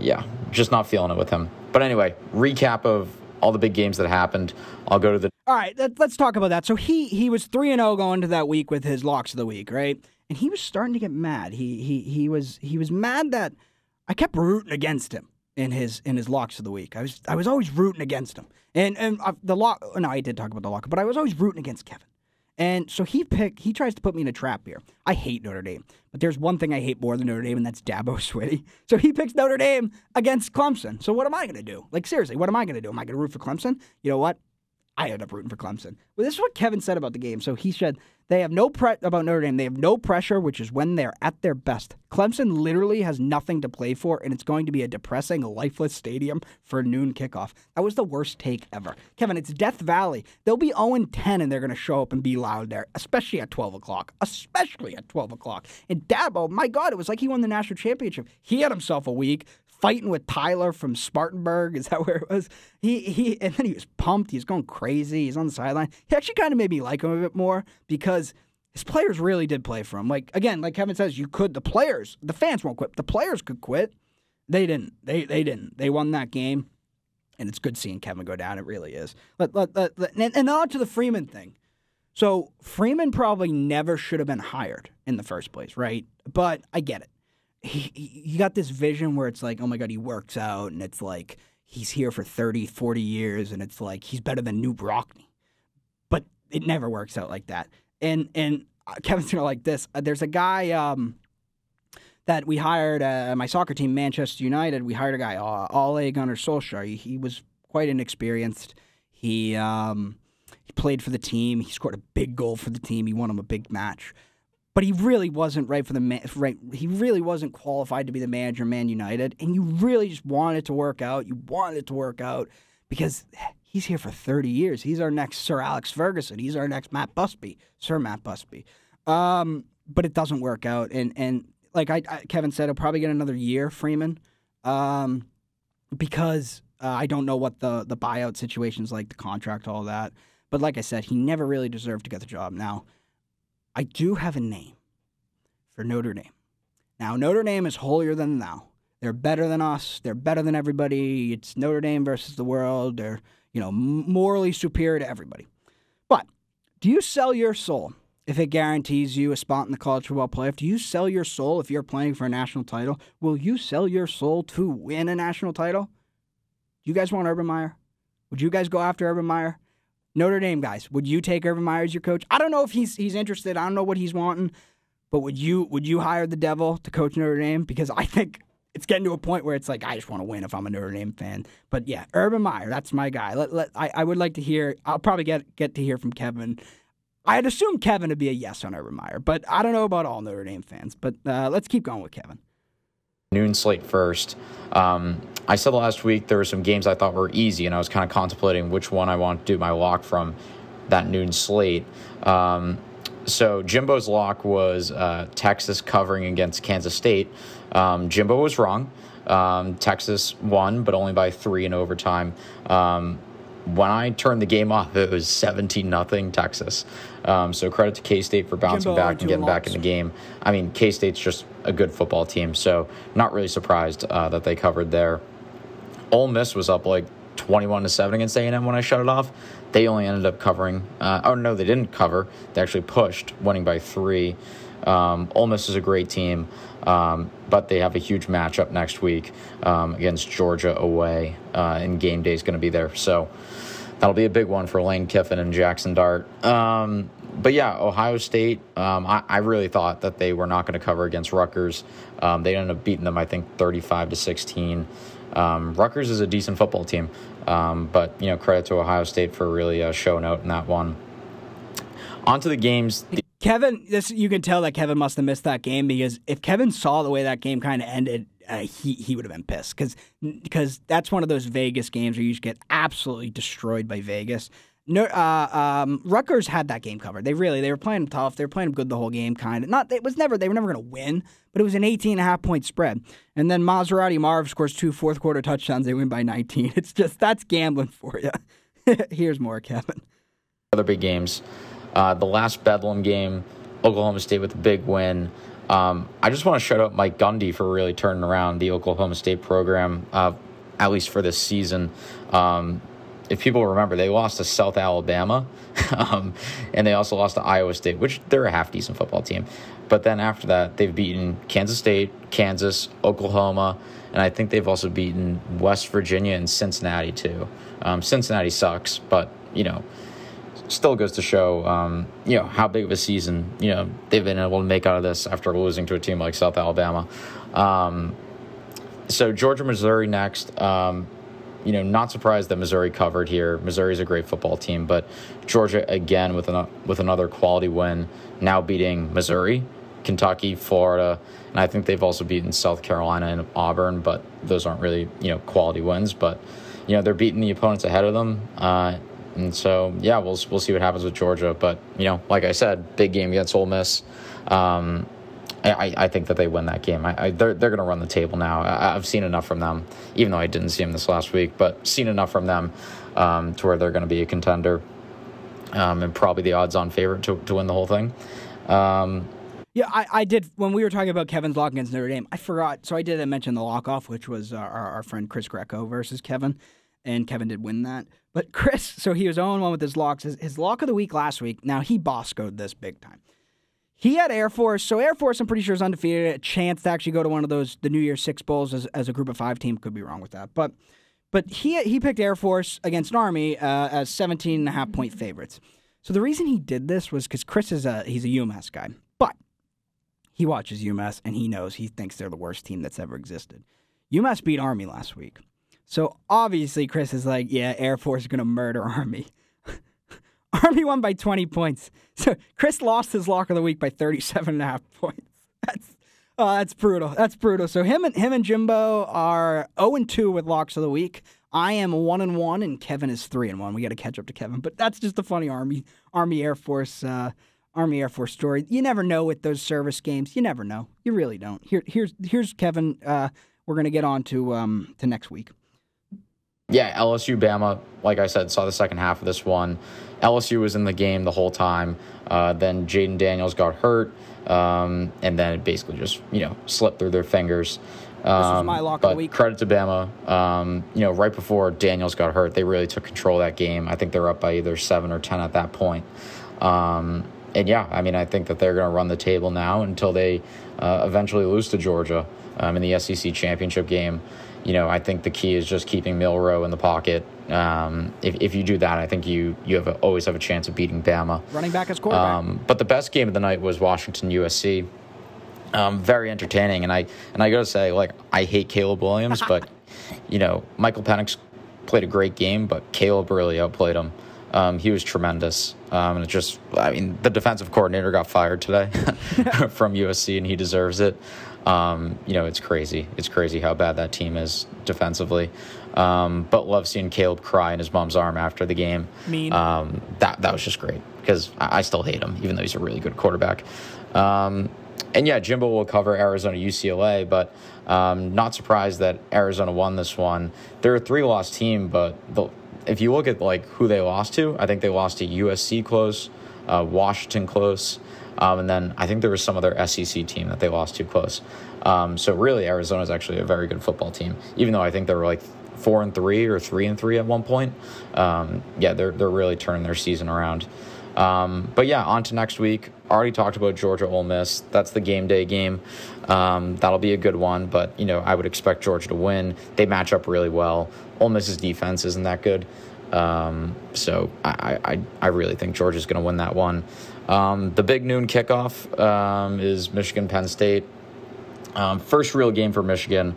yeah, just not feeling it with him. But anyway, recap of all the big games that happened. I'll go to the All right, let, let's talk about that. So he he was three and zero going to that week with his locks of the week, right? And he was starting to get mad. He he he was he was mad that I kept rooting against him in his in his locks of the week. I was I was always rooting against him. And and uh, the lock. No, I did talk about the lock, but I was always rooting against Kevin. And so he picked. He tries to put me in a trap here. I hate Notre Dame, but there's one thing I hate more than Notre Dame, and that's Dabo Swinney. So he picks Notre Dame against Clemson. So what am I going to do? Like seriously, what am I going to do? Am I going to root for Clemson? You know what? I ended up rooting for Clemson. Well, this is what Kevin said about the game. So he said they have no pre- about Notre Dame. They have no pressure, which is when they're at their best. Clemson literally has nothing to play for, and it's going to be a depressing, lifeless stadium for noon kickoff. That was the worst take ever. Kevin, it's Death Valley. They'll be 0 10, and they're going to show up and be loud there, especially at 12 o'clock. Especially at 12 o'clock. And Dabo, my God, it was like he won the national championship. He had himself a week fighting with Tyler from Spartanburg. Is that where it was? He he, and then he was pumped. He's going crazy. He's on the sideline. He actually kind of made me like him a bit more because his players really did play for him. Like again, like Kevin says, you could. The players, the fans won't quit. The players could quit. They didn't. They they didn't. They won that game, and it's good seeing Kevin go down. It really is. Let, let, let, let- and, and on to the Freeman thing. So Freeman probably never should have been hired in the first place, right? But I get it he, he got this vision where it's like, oh my God, he works out and it's like he's here for 30, 40 years and it's like he's better than Knute Rockne. But it never works out like that. And and uh, Kevin's gonna like this. Uh, there's a guy um, that we hired uh, my soccer team, Manchester United. We hired a guy, uh, Ole Gunnar Solskjaer. He, he was quite inexperienced. He um, he played for the team. He scored a big goal for the team. He won him a big match but he really wasn't right for the man. Right, he really wasn't qualified to be the manager of Man United, and you really just wanted it to work out. You wanted it to work out because he's here for thirty years. He's our next Sir Alex Ferguson. He's our next Matt Busby, Sir Matt Busby. Um, but it doesn't work out, and and like I, I Kevin said, he'll probably get another year, Freeman, um, because uh, I don't know what the the buyout situation's like, the contract, all that. But like I said, he never really deserved to get the job. Now. I do have a name for Notre Dame. Now, Notre Dame is holier than thou. They're better than us. They're better than everybody. It's Notre Dame versus the world. They're, you know, morally superior to everybody. But Do you sell your soul if it guarantees you a spot in the college football playoff? Do you sell your soul if you're playing for a national title? Will you sell your soul to win a national title? Do you guys want Urban Meyer? Would you guys go after Urban Meyer? Notre Dame guys, would you take Urban Meyer as your coach? I don't know if he's he's interested. I don't know what he's wanting, but would you would you hire the devil to coach Notre Dame? Because I think it's getting to a point where it's like I just want to win if I'm a Notre Dame fan. But yeah, Urban Meyer, that's my guy. Let, let I, I would like to hear. I'll probably get get to hear from Kevin. I'd assume Kevin to be a yes on Urban Meyer, but I don't know about all Notre Dame fans. But uh, let's keep going with Kevin. Noon slate first. Um, I said last week there were some games I thought were easy, and I was kind of contemplating which one I want to do my lock from that noon slate. Um, so Jimbo's lock was uh, Texas covering against Kansas State. Um, Jimbo was wrong. Um, Texas won, but only by three in overtime. Um, when I turned the game off, it was 17 nothing Texas. Um, so credit to K State for bouncing Jimbo back and getting back in the game. I mean, K State's just a good football team, so not really surprised uh, that they covered there. Ole Miss was up like 21 to 7 against A&M when I shut it off. They only ended up covering. Uh, oh, no, they didn't cover. They actually pushed, winning by three. Um, Ole Miss is a great team, um, but they have a huge matchup next week um, against Georgia away, uh, and game day is going to be there. So that'll be a big one for Lane Kiffin and Jackson Dart. Um, but yeah, Ohio State, um, I, I really thought that they were not going to cover against Rutgers. Um, they ended up beating them, I think, 35 to 16. Um, Rutgers is a decent football team, um, but you know, credit to Ohio State for really uh, showing out in that one. On to the games. Kevin, this you can tell that Kevin must have missed that game because if Kevin saw the way that game kind of ended, uh, he he would have been pissed because because that's one of those Vegas games where you just get absolutely destroyed by Vegas. No, uh, um, Rutgers had that game covered. They really they were playing tough. They were playing good the whole game, kind of. Not it was never they were never going to win, but it was an 18 and a half point spread. And then Maserati Marv scores two fourth quarter touchdowns. They win by 19. It's just that's gambling for you. Here's more, Kevin. other big games. Uh, the last Bedlam game, Oklahoma State with a big win. Um, I just want to shout out Mike Gundy for really turning around the Oklahoma State program, uh, at least for this season. Um, if people remember, they lost to South Alabama, um, and they also lost to Iowa State, which they're a half decent football team. But then after that, they've beaten Kansas State, Kansas, Oklahoma, and I think they've also beaten West Virginia and Cincinnati too. Um, Cincinnati sucks, but you know still goes to show, um, you know, how big of a season you know they've been able to make out of this after losing to a team like South Alabama. Um, so Georgia, Missouri next. You know, not surprised that Missouri covered here. Missouri's a great football team, but Georgia again with an, with another quality win, now beating Missouri, Kentucky, Florida, and I think they've also beaten South Carolina and Auburn, but those aren't really you know quality wins. But you know they're beating the opponents ahead of them, uh, and so yeah, we'll we'll see what happens with Georgia. But you know, like I said, big game against Ole Miss. Um, I, I think that they win that game. I, I, they're they're going to run the table now. I, I've seen enough from them, even though I didn't see them this last week, but seen enough from them um, to where they're going to be a contender um, and probably the odds-on favorite to, to win the whole thing. Um, Yeah, I, I did. When we were talking about Kevin's lock against Notre Dame, I forgot. So I did mention the lock off, which was our, our, our friend Chris Greco versus Kevin. And Kevin did win that. But Chris, so he was 0 1 with his locks. His, his lock of the week last week, now he Boscoed this big time. He had Air Force. So Air Force, I'm pretty sure, is undefeated. A chance to actually go to one of those, the New Year's Six Bowls as, as a group of five team. Could be wrong with that. But but he he picked Air Force against Army uh, as 17 and a half point favorites. So the reason he did this was because Chris is a he's a UMass guy, but he watches UMass and he knows he thinks they're the worst team that's ever existed. UMass beat Army last week, so obviously Chris is like, yeah, Air Force is gonna murder Army. Army won by 20 points. So Chris lost his lock of the week by 37 and a half points. That's oh, that's brutal. That's brutal. So him and him and Jimbo are 0 and 2 with locks of the week. I am 1 and 1 and Kevin is 3 and 1. We got to catch up to Kevin, but that's just a funny Army Army Air Force uh, Army Air Force story. You never know with those service games. You never know. You really don't. Here here's here's Kevin uh, we're going to get on to um to next week. yeah, LSU Bama, like I said, saw the second half of this one. LSU was in the game the whole time. Uh, then Jayden Daniels got hurt, um, and then it basically just you know slipped through their fingers. Um, my lock of the but week. credit to Bama. Um, you know, right before Daniels got hurt, they really took control of that game. I think they're up by either seven or ten at that point. Um, and yeah, I mean, I think that they're going to run the table now until they uh, eventually lose to Georgia um, in the SEC championship game. You know, I think the key is just keeping Milroe in the pocket. Um, if, if you do that, I think you you have a, always have a chance of beating Bama. Running back as quarterback. Um, but the best game of the night was Washington USC. Um, very entertaining, and I and I gotta say, like, I hate Caleb Williams, but you know, Michael Penix played a great game, but Caleb really outplayed him. Um, he was tremendous, um, and it just, I mean, the defensive coordinator got fired today from USC, and he deserves it. Um, you know, it's crazy. It's crazy how bad that team is defensively. Um, but love seeing Caleb cry in his mom's arm after the game. Mean. Um, that that was just great because I, I still hate him, even though he's a really good quarterback. Um, and yeah, Jimbo will cover Arizona UCLA, but um, not surprised that Arizona won this one. They're a three-loss team, but the, if you look at like who they lost to, I think they lost to USC close, uh, Washington close, um, and then I think there was some other SEC team that they lost to close. Um, so really, Arizona is actually a very good football team, even though I think they were like four and three or three and three at one point. Um, yeah, they're they're really turning their season around. Um, but yeah, on to next week. Already talked about Georgia Ole Miss. That's the game day game. Um, that'll be a good one. But you know, I would expect Georgia to win. They match up really well. Ole Miss's defense isn't that good. Um, so I, I, I really think Georgia's going to win that one. Um, the big noon kickoff um, is Michigan Penn State. Um, first real game for Michigan,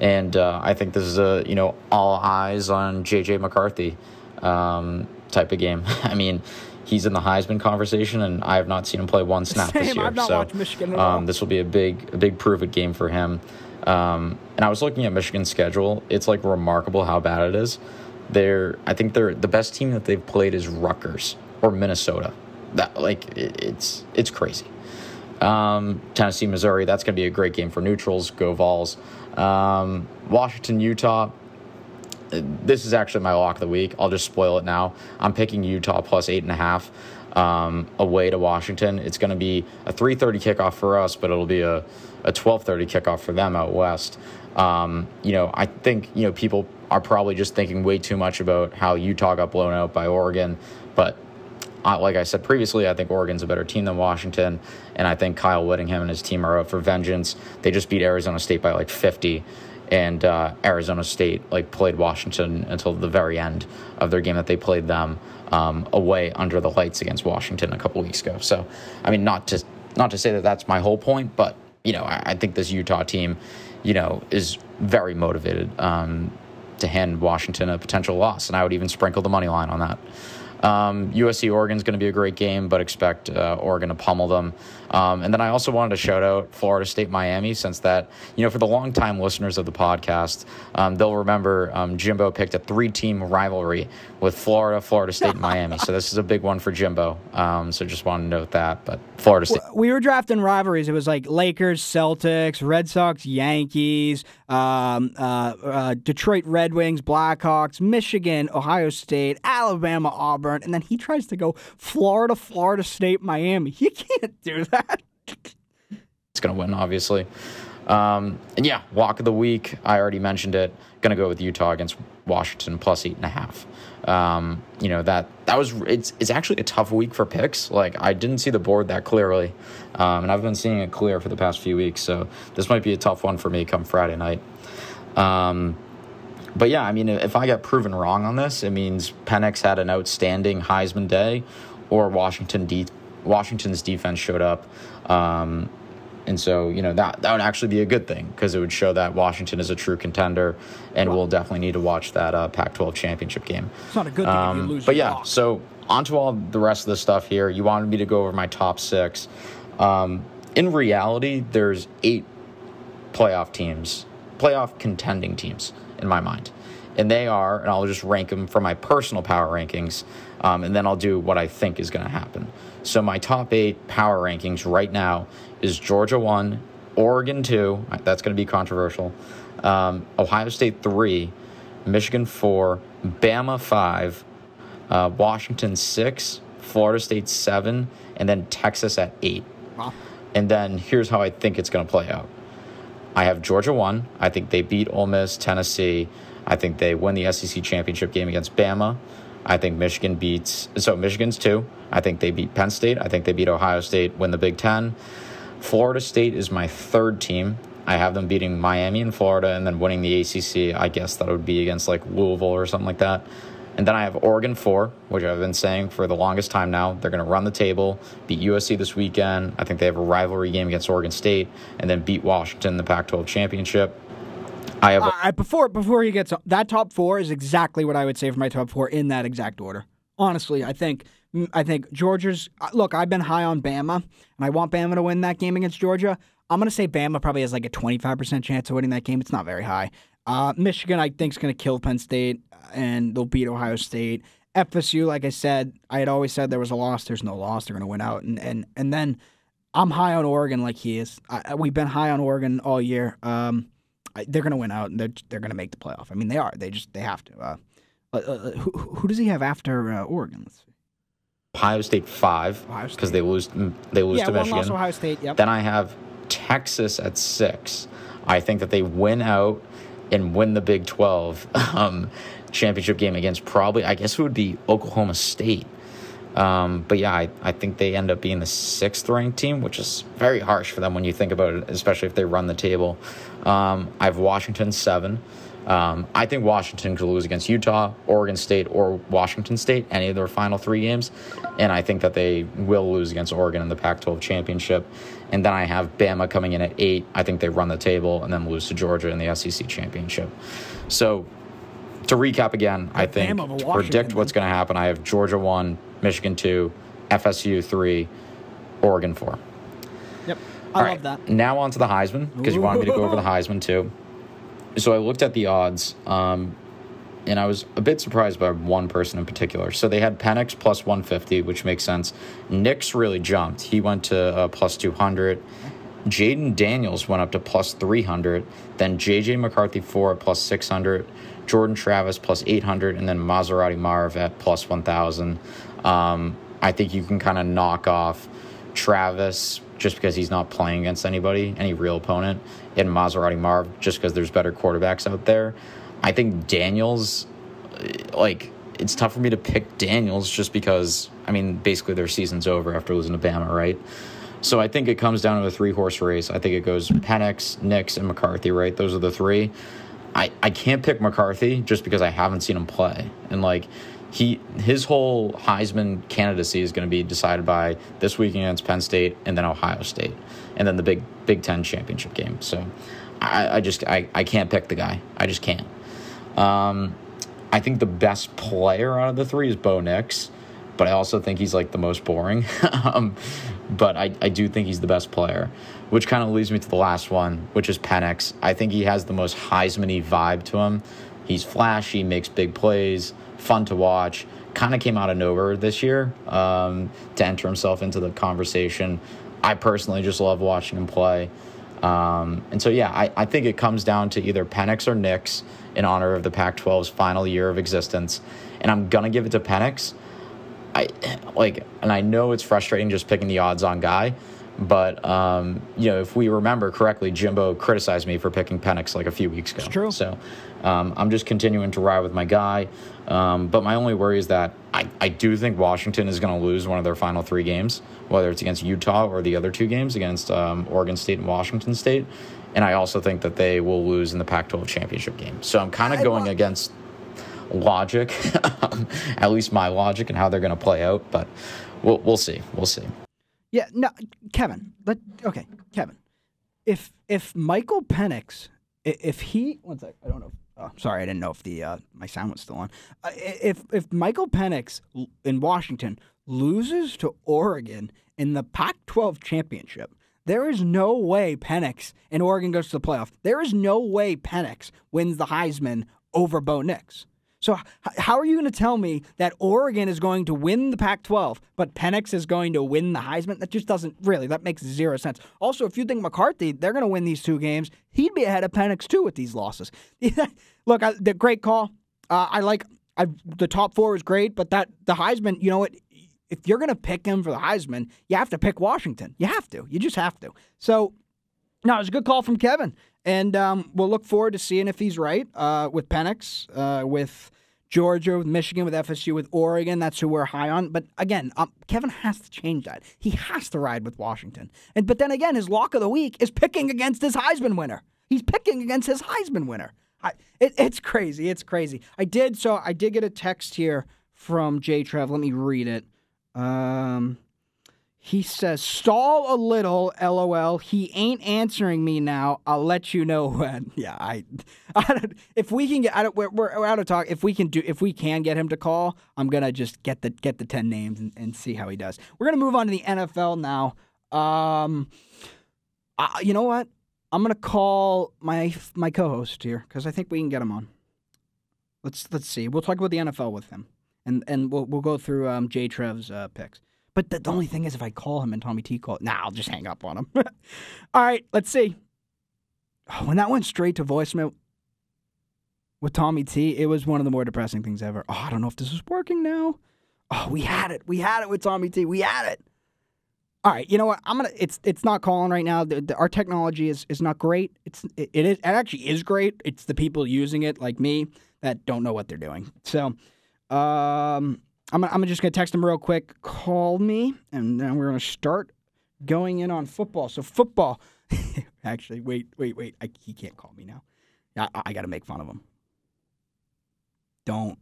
and uh, I think this is a you know all eyes on JJ McCarthy um, type of game. I mean, he's in the Heisman conversation, and I have not seen him play one snap this year. So watched Michigan at all. um, this will be a big a big prove it game for him. Um, and I was looking at Michigan's schedule. It's like remarkable how bad it is. They're I think they're the best team that they've played is Rutgers or Minnesota. That like it, it's it's crazy. Um, Tennessee, Missouri, that's going to be a great game for neutrals. Go Vols. Um, Washington, Utah. This is actually my lock of the week. I'll just spoil it now. I'm picking Utah plus eight and a half um, away to Washington. It's going to be a 3:30 kickoff for us, but it'll be a a 12:30 kickoff for them out west. Um, you know, I think you know people are probably just thinking way too much about how Utah got blown out by Oregon, but uh, like I said previously, I think Oregon's a better team than Washington, and I think Kyle Whittingham and his team are out for vengeance. They just beat Arizona State by like 50, and uh, Arizona State like played Washington until the very end of their game that they played them um, away under the lights against Washington a couple weeks ago. So, I mean, not to not to say that that's my whole point, but you know, I, I think this Utah team, you know, is very motivated um, to hand Washington a potential loss, and I would even sprinkle the money line on that. Um, USC Oregon is going to be a great game, but expect uh, Oregon to pummel them. Um, and then I also wanted to shout out Florida State Miami, since that, you know, for the longtime listeners of the podcast, um, they'll remember um, Jimbo picked a three team rivalry with Florida, Florida State, and Miami. So this is a big one for Jimbo. Um, so just wanted to note that. But Florida State. we were drafting rivalries. It was like Lakers, Celtics, Red Sox, Yankees, um, uh, uh, Detroit Red Wings, Blackhawks, Michigan, Ohio State, Alabama, Auburn, and then he tries to go Florida, Florida State, Miami. You can't do that. It's going to win, obviously. Um, and yeah, walk of the week. I already mentioned it. Going to go with Utah against Washington plus eight and a half. Um, you know that that was it's it's actually a tough week for picks. Like I didn't see the board that clearly, um, and I've been seeing it clear for the past few weeks. So this might be a tough one for me come Friday night. Um, but yeah, I mean, if I get proven wrong on this, it means Penix had an outstanding Heisman day, or Washington de- Washington's defense showed up. Um, and so, you know, that, that would actually be a good thing because it would show that Washington is a true contender, and we'll definitely need to watch that uh, Pac 12 championship game. It's not a good thing if you Um, lose. but yeah, lock. so on to all the rest of the stuff here. You wanted me to go over my top six. Um, in reality, there's eight playoff teams, playoff contending teams in my mind. And they are, and I'll just rank them from my personal power rankings, um, and then I'll do what I think is going to happen. So my top eight power rankings right now is Georgia one, Oregon two. That's going to be controversial. Um, Ohio State three, Michigan four, Bama five, uh, Washington six, Florida State seven, and then Texas at eight. Wow. And then here's how I think it's going to play out. I have Georgia one. I think they beat Ole Miss, Tennessee. I think they win the SEC championship game against Bama. I think Michigan beats. So Michigan's two. I think they beat Penn State. I think they beat Ohio State, win the Big Ten. Florida State is my third team. I have them beating Miami and Florida and then winning the ACC. I guess that would be against like Louisville or something like that. And then I have Oregon 4, which I've been saying for the longest time now. They're going to run the table, beat USC this weekend. I think they have a rivalry game against Oregon State, and then beat Washington in the Pac 12 championship. I have. Before before he gets that top four is exactly what I would say for my top four in that exact order. Honestly, I think I think Georgia's. uh, Look, I've been high on Bama, and I want Bama to win that game against Georgia. I'm going to say Bama probably has like a 25% chance of winning that game. It's not very high. Uh, Michigan, I think, is going to kill Penn State, and they'll beat Ohio State. FSU, like I said, I had always said there was a loss. There's no loss. They're going to win out, and and and then I'm high on Oregon, like he is. I, we've been high on Oregon all year. Um, I- they're going to win out, and they're they're going to make the playoff. I mean, they are. They just they have to. Uh, uh, uh, who, who does he have after uh, Oregon? Let's see. Ohio State five because they lose they lose yeah, to Michigan. loss Ohio State. Yep. Then I have Texas at six. I think that they win out and win the Big 12 um, championship game against probably, I guess it would be Oklahoma State. Um, but yeah, I, I think they end up being the sixth ranked team, which is very harsh for them when you think about it, especially if they run the table. Um, I have Washington seven. Um, I think Washington could lose against Utah, Oregon State, or Washington State, any of their final three games. And I think that they will lose against Oregon in the Pac 12 championship. And then I have Bama coming in at eight. I think they run the table and then lose to Georgia in the SEC championship. So to recap again, I think to predict what's going to happen, I have Georgia one, Michigan two, FSU three, Oregon four. Yep. All I right, that. Now on to the Heisman because you wanted me to go over the Heisman too. So I looked at the odds, um, and I was a bit surprised by one person in particular. So they had Penix plus 150, which makes sense. Nix really jumped. He went to uh, plus 200. Jayden Daniels went up to plus 300. Then JJ McCarthy 4 at plus 600. Jordan Travis plus 800. And then Maserati Marv at plus 1,000. Um, I think you can kind of knock off Travis just because he's not playing against anybody, any real opponent, and Maserati Marv just because there's better quarterbacks out there. I think Daniels, uh, like, it's tough for me to pick Daniels just because, I mean, basically their season's over after losing to Bama, right? So I think it comes down to a three horse race. I think it goes Penix, Nix, and McCarthy, right? Those are the three. I, I can't pick McCarthy just because I haven't seen him play. And like he his whole Heisman candidacy is going to be decided by this week against Penn State and then Ohio State and then the big Big Ten championship game. So I, I just I, I can't pick the guy. I just can't. Um, I think the best player out of the three is Bo Nix, but I also think he's like the most boring. um, but I, I do think he's the best player, which kind of leads me to the last one, which is Penix. I think he has the most Heisman vibe to him. He's flashy, makes big plays, fun to watch. Kind of came out of nowhere this year um, to enter himself into the conversation. I personally just love watching him play. Um, and so, yeah, I, I think it comes down to either Penix or Nix in honor of the Pac 12's final year of existence. And I'm going to give it to Penix. I like, and I know it's frustrating just picking the odds on guy, but um, you know, if we remember correctly, Jimbo criticized me for picking Penix like a few weeks ago. It's true. So um, I'm just continuing to ride with my guy. Um, but my only worry is that I, I do think Washington is going to lose one of their final three games, whether it's against Utah or the other two games against um, Oregon State and Washington State. And I also think that they will lose in the Pac 12 championship game. So I'm kind of going against logic, at least my logic and how they're going to play out. But we'll, we'll see. We'll see. Yeah, no, Kevin. Let okay, Kevin. If if Michael Penix, if he one sec, I don't know. Oh, sorry, I didn't know if the uh, my sound was still on. Uh, if if Michael Penix in Washington loses to Oregon in the Pac-12 championship, there is no way Penix and Oregon goes to the playoff. There is no way Penix wins the Heisman over Bo Nix. So how are you going to tell me that Oregon is going to win the Pac-12, but Penix is going to win the Heisman? That just doesn't really. That makes zero sense. Also, if you think McCarthy, they're going to win these two games, he'd be ahead of Penix too with these losses. Look, I, the great call. Uh, I like I, the top four is great, but that the Heisman, you know what? If you're going to pick him for the Heisman, you have to pick Washington. You have to. You just have to. So no, it was a good call from Kevin, and um, we'll look forward to seeing if he's right uh, with Penix, uh, with Georgia, with Michigan, with FSU, with Oregon. That's who we're high on. But again, um, Kevin has to change that. He has to ride with Washington. And but then again, his lock of the week is picking against his Heisman winner. He's picking against his Heisman winner. I, it, it's crazy. It's crazy. I did so. I did get a text here from J Trev. Let me read it. Um, he says, "Stall a little, lol. He ain't answering me now. I'll let you know when." Yeah, I, I don't, if we can get, I don't, we're, we're out of talk. If we can do, if we can get him to call, I'm gonna just get the get the ten names and, and see how he does. We're gonna move on to the NFL now. Um, uh, you know what? I'm gonna call my my co-host here because I think we can get him on. Let's let's see. We'll talk about the NFL with him, and and we'll we'll go through um, J Trev's uh, picks. But the, the only thing is, if I call him and Tommy T call, nah, I'll just hang up on him. All right, let's see. Oh, when that went straight to voicemail with Tommy T, it was one of the more depressing things ever. Oh, I don't know if this is working now. Oh, we had it. We had it with Tommy T. We had it. All right, you know what? I'm gonna. It's it's not calling right now. The, the, our technology is is not great. It's it, it is it actually is great. It's the people using it like me that don't know what they're doing. So, um, I'm I'm just gonna text him real quick. Call me, and then we're gonna start going in on football. So football. actually, wait, wait, wait. I, he can't call me now. I, I got to make fun of him. Don't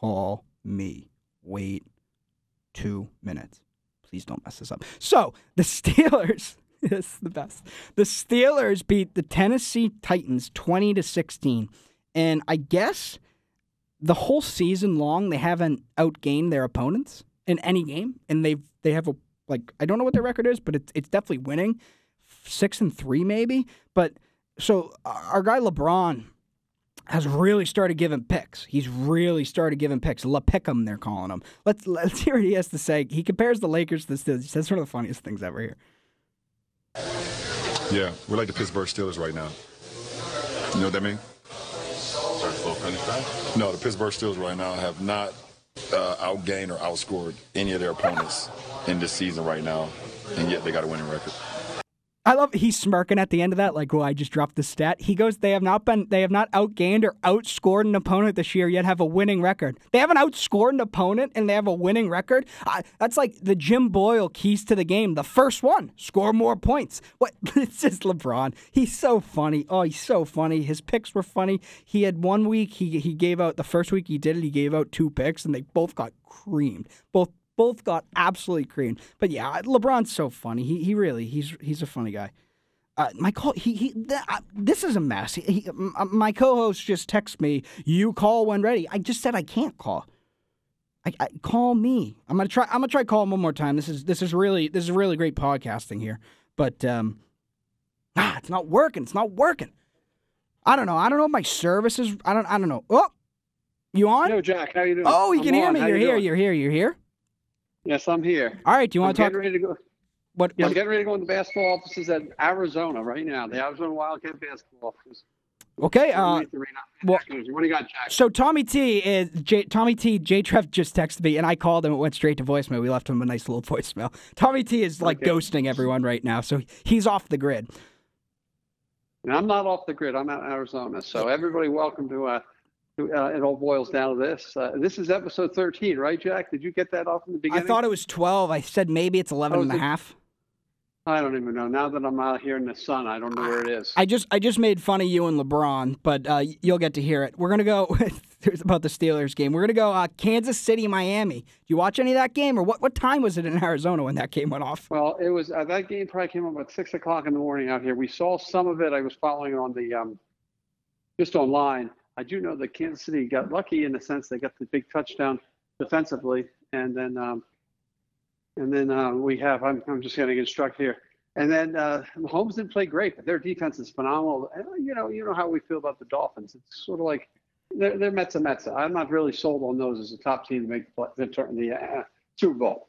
call me. Wait two minutes. Please don't mess this up. So the Steelers. this is the best. The Steelers beat the Tennessee Titans 20 to 16. And I guess the whole season long they haven't outgained their opponents in any game. And they've they have a like I don't know what their record is, but it's it's definitely winning. Six and three maybe. But so our guy LeBron has really started giving picks. He's really started giving picks. La Pick'em, they're calling him. Let's let's hear what he has to say. He compares the Lakers to the Steelers. That's one of the funniest things ever here. Yeah, we're like the Pittsburgh Steelers right now. You know what that No, the Pittsburgh Steelers right now have not uh, outgained or outscored any of their opponents in this season right now, and yet they got a winning record. I love he's smirking at the end of that, like, "Well, I just dropped the stat." He goes, "They have not been, they have not outgained or outscored an opponent this year yet. Have a winning record. They haven't outscored an opponent and they have a winning record. I, that's like the Jim Boyle keys to the game. The first one, score more points. What? It's just LeBron. He's so funny. Oh, he's so funny. His picks were funny. He had one week. He he gave out the first week he did it. He gave out two picks and they both got creamed. Both both got absolutely creamed. But yeah, LeBron's so funny. He he really he's he's a funny guy. Uh, my call he he th- uh, this is a mess. He, he, m- my co-host just texts me, "You call when ready." I just said I can't call. I, I call me. I'm gonna try. I'm gonna try call him one more time. This is this is really this is really great podcasting here. But um, ah, it's not working. It's not working. I don't know. I don't know if my service is. I don't. I don't know. Oh, you on? No, Jack, how you doing? Oh, you I'm can hear me. How You're you here. doing? You're here. You're here. Yes, I'm here. All right. Do you want I'm to talk? getting ready to go. What? Yeah, what- I'm getting ready to go into basketball offices at Arizona right now. The Arizona Wildcat basketball office. Okay. Uh, well, What do you got, Jack? So Tommy T is J, Tommy T. J. Trev just texted me, and I called him. It went straight to voicemail. We left him a nice little voicemail. Tommy T is like Okay. ghosting everyone right now, so he's off the grid. And I'm not off the grid. I'm out in Arizona. So everybody, welcome to. Uh, uh, It All Boyles Down to This. Uh, this is episode 13, right, Jack? Did you get that off in the beginning? I thought it was twelve. I said maybe it's 11 Oh, and a it- half. I don't even know. Now that I'm out here in the sun, I don't know where it is. I just I just made fun of you and LeBron, but uh, you'll get to hear it. We're gonna go. Here's about the Steelers game. We're gonna go uh, Kansas City, Miami. Do you watch any of that game, or what? What time was it in Arizona when that game went off? Well, it was uh, that game probably came up at six o'clock in the morning out here. We saw some of it. I was following on the um, just online. I do know that Kansas City got lucky in the sense they got the big touchdown defensively, and then um, and then uh, we have. I'm, I'm just going to instruct here. And then uh, Mahomes didn't play great, but their defense is phenomenal. And, you know, you know how we feel about the Dolphins. It's sort of like they're, they're Mets and Mets. I'm not really sold on those as a top team to make the, the, the uh, Super Bowl.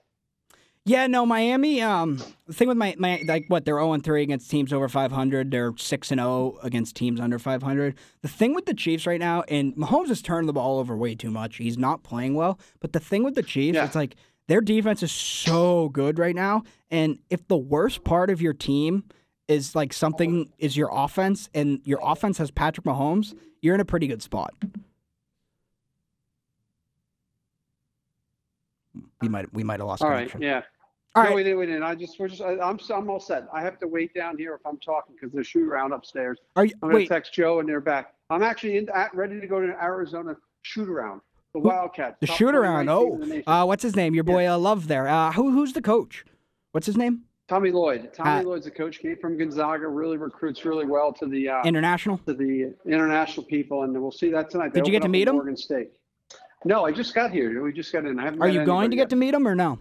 Yeah, no, Miami. Um, the thing with my, my like what they're zero and three against teams over five hundred. They're six and zero against teams under five hundred. The thing with the Chiefs right now, and Mahomes has turned the ball over way too much. He's not playing well. But the thing with the Chiefs, it's like their defense is so good right now. And if the worst part of your team is like something is your offense, and your offense has Patrick Mahomes, you're in a pretty good spot. we might we might have lost All right, yeah. All no, right. we didn't. We didn't. I just, we're just, I, I'm, I'm all set. I have to wait down here if I'm talking because there's shoot around upstairs. Are you? I'm gonna text Joe and they're back. I'm actually in, at, ready to go to Arizona shoot around. The Wildcats. the shoot around. Oh, in the nation. uh, what's his name? Your boy uh, Love there. Uh, who who's the coach? What's his name? Tommy Lloyd. Tommy Lloyd's a coach. Came from Gonzaga. Really recruits really well to the uh, International. to the international people, and we'll see that tonight. They Did you get to meet him? Morgan State. No, I just got here. We just got in. I haven't Are you going to get yet. to meet him or no?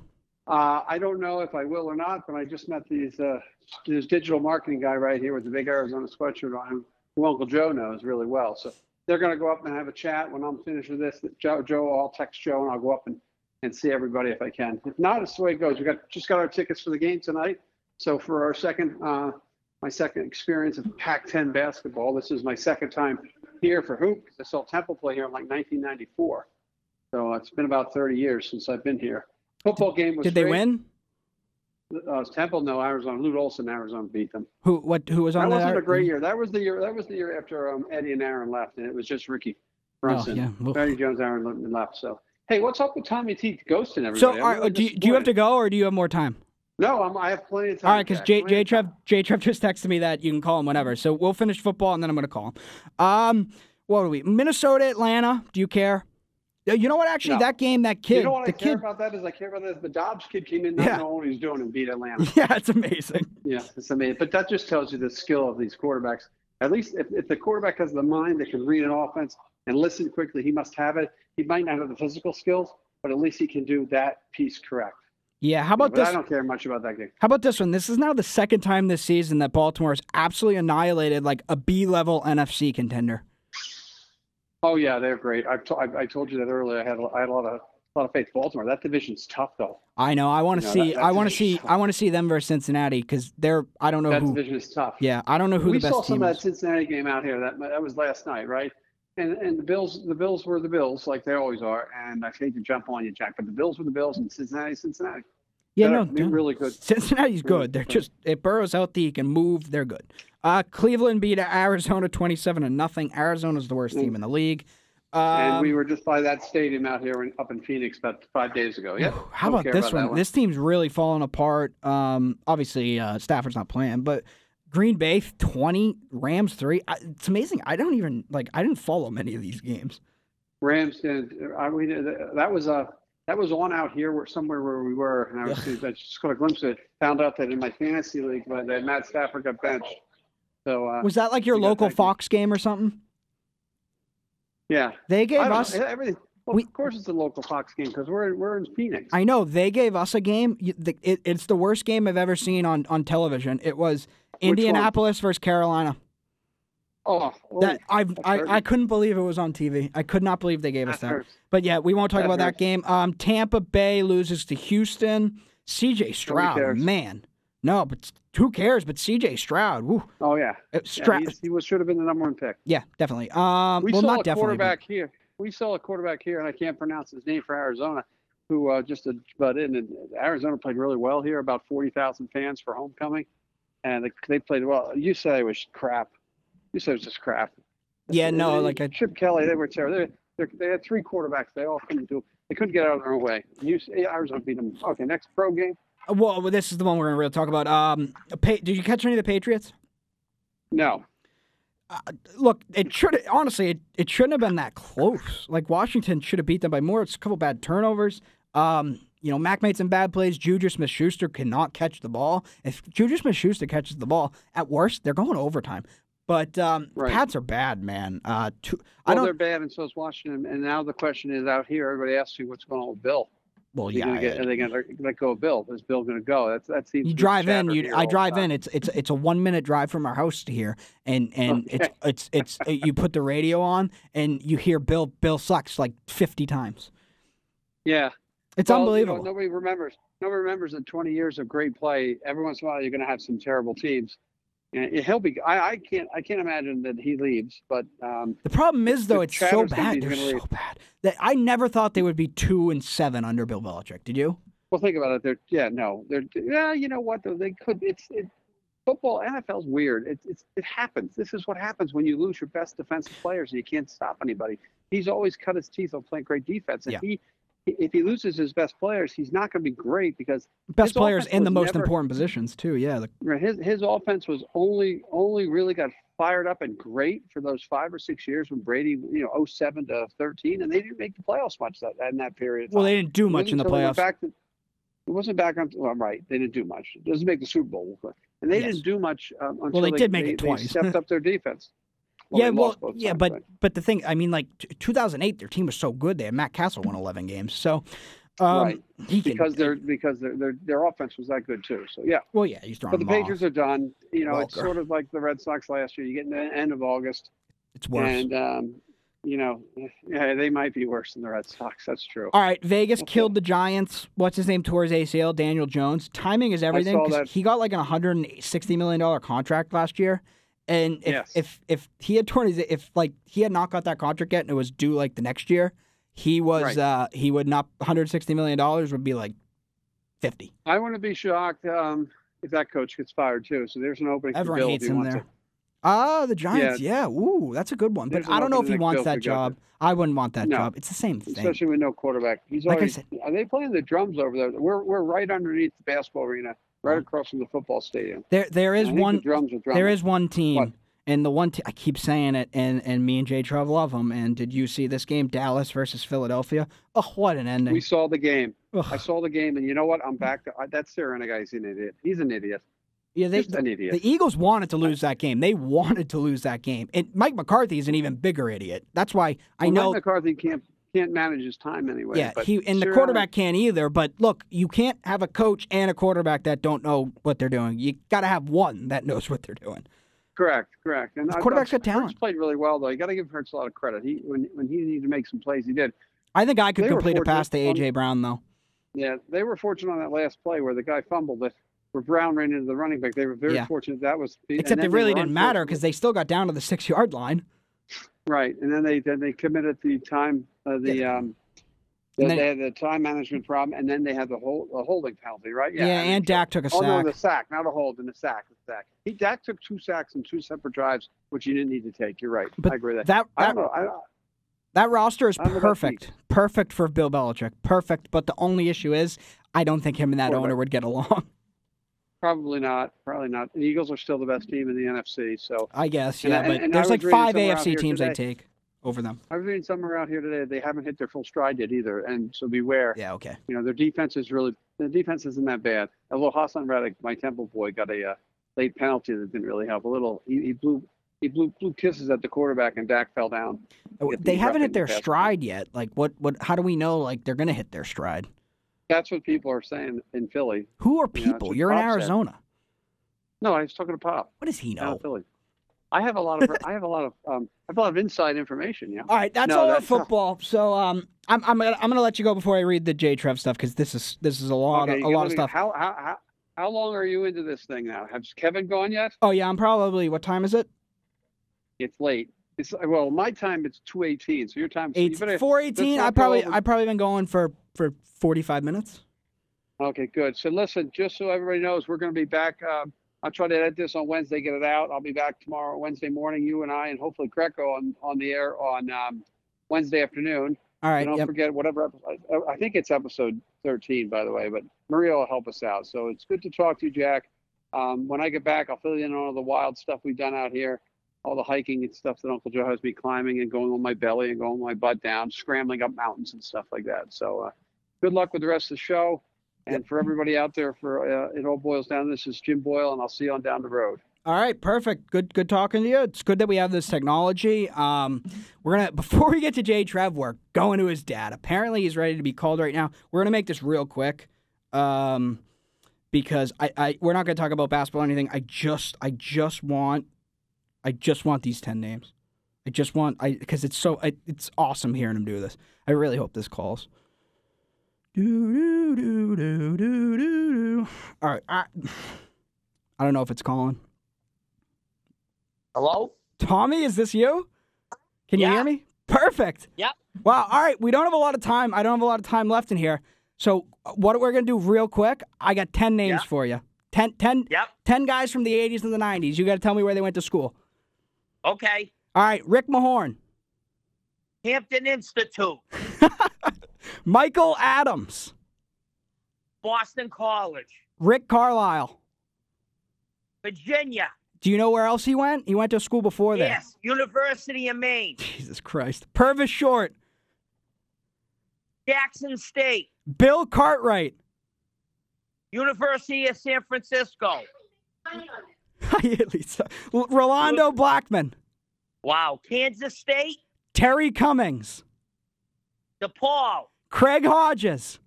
Uh, I don't know if I will or not, but I just met these uh, this digital marketing guy right here with the big Arizona sweatshirt on him, who Uncle Joe knows really well. So they're going to go up and have a chat when I'm finished with this. Joe, Joe, I'll text Joe and I'll go up and, and see everybody if I can. If not, it's the way it goes. We got just got our tickets for the game tonight. So for our second, uh, my second experience of Pac-10 basketball, this is my second time here for hoop. I saw Temple play here in like 1994. So it's been about 30 years since I've been here. Football game was Did they win? Uh, Temple, no, Arizona. Lute Olson, Arizona beat them. Who what who was on That that? wasn't a great year. That was the year. That was the year after um, Eddie and Aaron left, and it was just Ricky Brunson, Oh, yeah. Eddie Jones, Aaron le- left. So, hey, what's up with Tommy T ghosting everybody? So are, really do you, do you have to go or do you have more time? No, I'm, I have plenty of time. All right, because. J, J Trev J Trev just texted me that you can call him whenever. So we'll finish football and then I'm going to call him. Um, what are we? Minnesota, Atlanta. Do you care? You know what? Actually, No. that game, that kid, You know what the I care kid. about that is I care about that. The Dobbs kid came in not Yeah. knowing what he was doing and beat Atlanta. Yeah, it's amazing. Yeah, it's amazing. But that just tells you the skill of these quarterbacks. At least if, if the quarterback has the mind that can read an offense and listen quickly, he must have it. He might not have the physical skills, but at least he can do that piece correct. Yeah. How about but this? I don't care much about that game. How about this one? This is now the second time this season that Baltimore has absolutely annihilated like a B level NFC contender. Oh yeah, they're great. I've to, I, I told you that earlier. I had a- I had a lot of a lot of faith. Baltimore. That division's tough though. I know. I want to No, see. that- that I want to see. I want to see them versus Cincinnati because they're. I don't know who that who. division is tough. Yeah, I don't know who we the best saw some of that Cincinnati game out here. That that was last night, right? And and the Bills the Bills were the Bills like they always are. And I hate to jump on you, Jack, but the Bills were the Bills and Cincinnati Cincinnati. Yeah, no, they're really good. Cincinnati's good. They're just it Burrow's healthy. He can move. They're good. Uh, Cleveland beat Arizona twenty-seven to nothing. Arizona's the worst team in the league. Um, and we were just by that stadium out here in, up in Phoenix about five days ago. Yeah. How about this that one? This team's really falling apart. Um, obviously uh, Stafford's not playing, but Green Bay twenty, Rams three. I, it's amazing. I don't even like. I didn't follow many of these games. Rams did. I mean that was a that was on out here where somewhere where we were, and I was I just got a glimpse of it. Found out that in my fantasy league, but that Matt Stafford got benched. So uh, Was that like your local Fox game or something? Yeah, They gave us. know, everything. Well, of course, it's a local Fox game because we're we're in Phoenix. I know they gave us a game. It, it's the worst game I've ever seen on, on television. It was? Indianapolis versus Carolina. Oh, That I that I, I couldn't believe it was on TV. I could not believe they gave us That that. hurts. But yeah, we won't talk That about hurts. that game. Um, Tampa Bay loses to Houston. C.J. Stroud, man, no, but who cares? But C.J. Stroud, woo, Oh yeah, Uh, yeah Stroud, he was should have been the number one pick. yeah, definitely. Um, We well, saw a definitely. but- quarterback here. We saw a quarterback here, and I can't pronounce his name for Arizona, who uh, just butt in. And Arizona played really well here. About forty thousand fans for homecoming, and they, they played well. You said it was crap. It was just crap. Yeah, no, And like I, Chip Kelly, they were terrible. They, they, they had three quarterbacks. They all couldn't do. They couldn't get out of their own way. You, Arizona beat them. Okay, next pro game. well, this is the one we're gonna really talk about. Um, did you catch any of the Patriots? No, look, it should honestly, it, it shouldn't have been that close. Like Washington should have beat them by more. It's a couple bad turnovers. Um, you know, Mac made some bad plays. Juju Smith Schuster cannot catch the ball. If Juju Smith Schuster catches the ball, at worst, they're going to overtime. But um, Right. Pats are bad, man. Uh, two, I well, don't. they're bad, and so is Washington. And now the question is out here. Everybody asks you what's going on with Bill. Well, yeah. gonna get- are they going to let go of Bill? Is Bill going to go? That's that seems. you drive in. You, I drive time. in. It's it's it's a one minute drive from our house to here, and and Okay. it's it's it's you put the radio on and you hear Bill Bill sucks like fifty times. Yeah, It's Well, you know, unbelievable. nobody remembers. Nobody remembers that 20 years of great play. Every once in a while, you're going to have some terrible teams. He'll be. I, I can't. I can't imagine that he leaves. But um, The problem is though, it's so bad. They're so leave- bad that I never thought they would be two and seven under Bill Belichick. Did you? Well, think about it. They're yeah, no, they're yeah. You know what? Though they could. It's it, football. NFL's weird. It, it's it happens. This is what happens when you lose your best defensive players and you can't stop anybody. He's always cut his teeth on playing great defense, and Yeah. he if he loses his best players, he's not going to be great because Best players in the most never- important positions too. Yeah, the, his his offense was only only really got fired up and great for those five or six years when Brady, you know, 07 to 13, and they didn't make the playoffs much that in that period. well, they didn't do much in the they playoffs. Back to, it wasn't back on. Well, right, they didn't do much. It doesn't make the Super Bowl, and they Yes. didn't do much um, until they did make it they twice. stepped up their defense. Well, yeah, well, yeah, times, but right. but the thing, I mean, like t- 2008, their team was so good. They had Matt Cassel won 11 games, so um, right, he can. because their because their, their their offense was that good too. So yeah. well, yeah, he's But the. Patriots are done. You know, it's sort of like the Red Sox last year. You get in the end of August, It's worse. and um, you know, yeah, they might be worse than the Red Sox. That's true. All right, Vegas killed the Giants. What's his name? Tore his ACL. Daniel Jones. Timing is everything. saw 'cause that. He got like an 160 million dollar contract last year, and if, Yes. if if he had torn his if like he had not got that contract yet and it was due like the next year, he was Right. uh he would not 160 million dollars would be like 50. I wouldn't be shocked um, if that coach gets fired too. So there's an opening. for Everyone if hates him there. Ah, the Giants. Yeah. Ooh, that's a good one. But There's an I don't know if he wants that job. I wouldn't want that No. job. It's the same thing. Especially with no quarterback. He's Like I already. said- are they playing the drums over there? We're we're right underneath the basketball arena, right mm-hmm. across from the football stadium. There, there is think the one. drums are drumming. There is one team, What? and the one te- I keep saying it, and and me and Jay Trev love them. And did you see this game, Dallas versus Philadelphia? Oh, what an ending! We saw the game. Ugh. I saw the game, and you know what? I'm back to I, that Sirianni guy's an idiot. He's an idiot. yeah, they, Just an idiot. the Eagles wanted to lose that game. They wanted to lose that game. And Mike McCarthy is an even bigger idiot. That's why I Well, know. Mike McCarthy can't can't manage his time anyway. yeah, he and the quarterback can't either. But look, you can't have a coach and a quarterback that don't know what they're doing. You got to have one that knows what they're doing. Correct, correct. And I- quarterback's got talent. Hurts played really well though. You got to give Hurts a lot of credit. He when when he needed to make some plays, he did. I think I could They complete a pass to AJ Brown though. Yeah, they were fortunate on that last play where the guy fumbled it, where Brown ran into the running back. They were very Yeah. fortunate that was. Except it really didn't matter because they still got down to the six yard line. Right, and then they then they committed the time uh, the um. The, And then- they had the time management problem, and then they had the whole the holding penalty, right? Yeah, yeah and Dak took a Oh no, the sack, not a hold, and the sack, the sack. He Dak took two sacks in two separate drives, which he didn't need to take. You're right. But I agree with that- that- know. I, That roster is I don't know about perfect. Perfect for Bill Belichick. Perfect. But the only issue is, I don't think him and that owner would get along. Probably not. Probably not. The Eagles are still the best team in the NFC. So I guess, And yeah. I- but and there's like five AFC teams I'd take over them. I was reading somewhere out here today. They haven't hit their full stride yet either, and so beware. Yeah, okay. You know their defense is really the defense isn't that bad. Although Haason Reddick, my Temple boy, got a uh, late penalty that didn't really help. A little, he, he blew he blew blew kisses at the quarterback, and Dak fell down. Oh, They haven't hit their stride yet. Like, what? What? How do we know? Like, they're gonna hit their stride? That's what people are saying in Philly. Who are You know, people? You're in Pop said. Arizona. No, I was talking to Pop. What does he know? Philly. I have a lot of I have a lot of um I have a lot of inside information. Yeah. All right, that's No, all that's of football. So, um, I'm I'm gonna, I'm gonna let you go before I read the J Trev stuff because this is this is a lot Okay, of, a lot let of stuff. How, how how how long are you into this thing now? Has Kevin gone yet? Oh yeah, I'm probably. What time is it? It's late. It's well, my time it's two eighteen. So your time. you Eight better- four eighteen. I probably I probably been going for for forty five minutes. Okay, good. So listen, just so everybody knows, we're going to be back. Um, I'll try to edit this on Wednesday, get it out. I'll be back tomorrow, Wednesday morning. You and I, and hopefully Greco on on the air on um, Wednesday afternoon. All right. And don't Yep. forget whatever episode. I think it's episode 13, by the way. But Maria will help us out. So it's good to talk to you, Jack. Um, when I get back, I'll fill you in on all the wild stuff we've done out here, all the hiking and stuff that Uncle Joe has me climbing and going on my belly and going my butt down, scrambling up mountains and stuff like that. So uh, good luck with the rest of the show. And for everybody out there, for uh, It All Boyles Down. This is Jim Boyle, and I'll see you on down the road. All right, perfect. Good, good talking to you. It's good that we have this technology. Um, we're gonna before we get to Jay Trev, we're going to his dad. Apparently, he's ready to be called right now. We're gonna make this real quick, um, because I, I we're not gonna talk about basketball or anything. I just, I just want, I just want these ten names. I just want, I because it's so, I, it's awesome hearing him do this. I really hope this calls. Do do do do do do do. All right, I, I don't know if it's calling. Hello? Tommy, is this you? Can you hear me? Perfect. Yep. Wow. All right. We don't have a lot of time. I don't have a lot of time left in here. So, what we're going to do real quick, I got 10 names for you. 10, 10, Yep. 10 guys from the 80s and the 90s. You got to tell me where they went to school. Okay. All right. Rick Mahorn, Hampton Institute. Michael Adams. Boston College. Rick Carlisle. Virginia. Do you know where else he went? He went to school before that. Yes. University of Maine. Jesus Christ. Purvis Short. Jackson State. Bill Cartwright. University of San Francisco. Rolando Blackman. Wow. Kansas State. Terry Cummings. DePaul. Craig Hodges.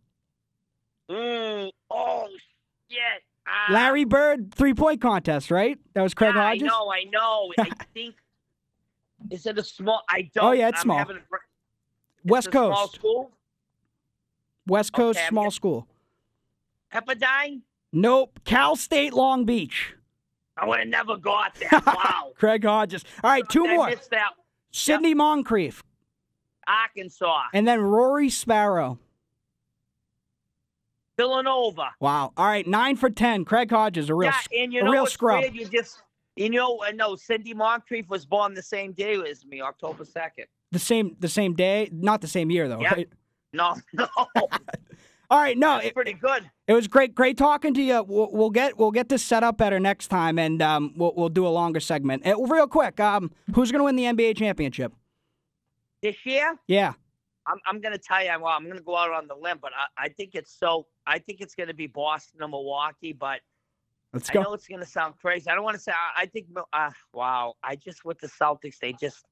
Mm, oh, shit. Ah, Larry Bird three point contest, right? That was Craig yeah, Hodges. I know, I know. I think. Is it a small? I don't. Oh, yeah, it's I'm small. a br- West it's a Small Coast. school. West Coast Okay, small get- school. Pepperdine. Nope. Cal State Long Beach. I would have never got that. Wow. Craig Hodges. All right, two I more. that. Sidney Moncrief. Arkansas. And then Rory Sparrow. Villanova. Wow. All right, nine for ten. Craig Hodges, a real, yeah, and you a know real scrub. weird? You just, you know, uh, no, Sidney Moncrief was born the same day as me, October second. The same, the same day, not the same year though, Yep. right? No, no, All right, no, that's it, pretty good. it was great, great talking to you. We'll, we'll get we'll get this set up better next time, and um, we'll we'll do a longer segment. Uh, real quick, um, who's going to win the NBA championship? This year, Yeah, I'm, I'm going to tell you, well, I'm going to go out on the limb, but I, I think it's so, I think it's going to be Boston or Milwaukee, but let's go. I know it's going to sound crazy. I don't want to say, I, I think, uh, wow, I just, with the Celtics, they just,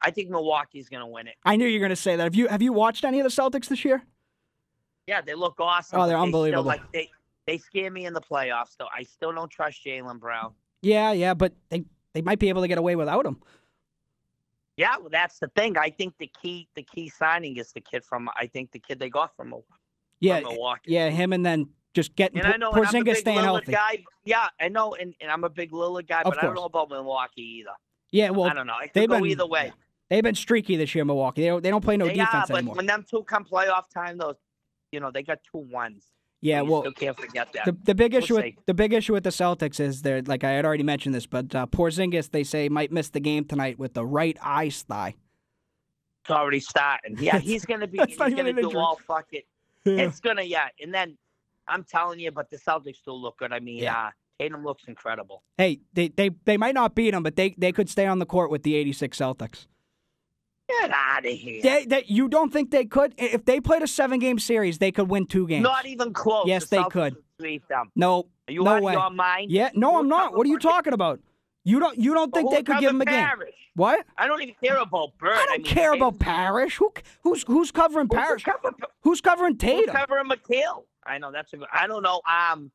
I think Milwaukee's going to win it. I knew you were going to say that. Have you have you watched any of the Celtics this year? Yeah, they look awesome. Oh, they're they still, unbelievable. like, they, they scare me in the playoffs, though. I still don't trust Jaylen Brown. Yeah, yeah, but they they might be able to get away without him. Yeah, well, that's the thing. I think the key, the key signing is the kid from. I think the kid they got from, Mil- Yeah, from Milwaukee. yeah, him and then just getting And I know and I'm a big staying Lillard healthy. guy. Yeah, I know, and, and I'm a big Lillard guy, Of but I don't know about Milwaukee either. Yeah, well, I don't know. It could they've go been either way. They've been streaky this year, Milwaukee. They don't, they don't play no they defense are, but anymore. when them two come playoff time, though, you know they got two ones. Yeah, you well, still can't forget that. the, the big We'll issue with see. the big issue with the Celtics is they're like I had already mentioned this, but uh, Porzingis they say might miss the game tonight with the right eye thigh. It's already starting. Yeah, he's gonna be. He's gonna do all fuck it. Yeah. It's gonna yeah, and then I'm telling you, but the Celtics still look good. I mean, Yeah. uh, Tatum looks incredible. Hey, they, they they might not beat them, but they they could stay on the court with the '86 Celtics. Get out of here. They, they, you don't think they could? If they played a seven game series, they could win two games. Not even close. Yes, The they Celtics could. Sweep them. No, Are you no out of way. your mind? Yeah, no, I'm not. What are you talking about? You don't you don't think they could give them a game? Parrish? What? I don't even care about Bird. I don't mean, care about Parrish. Who who's who's covering Who's Parrish? cover- Who's covering Tatum? Who's covering McHale? I know that's a good. I don't know. Um,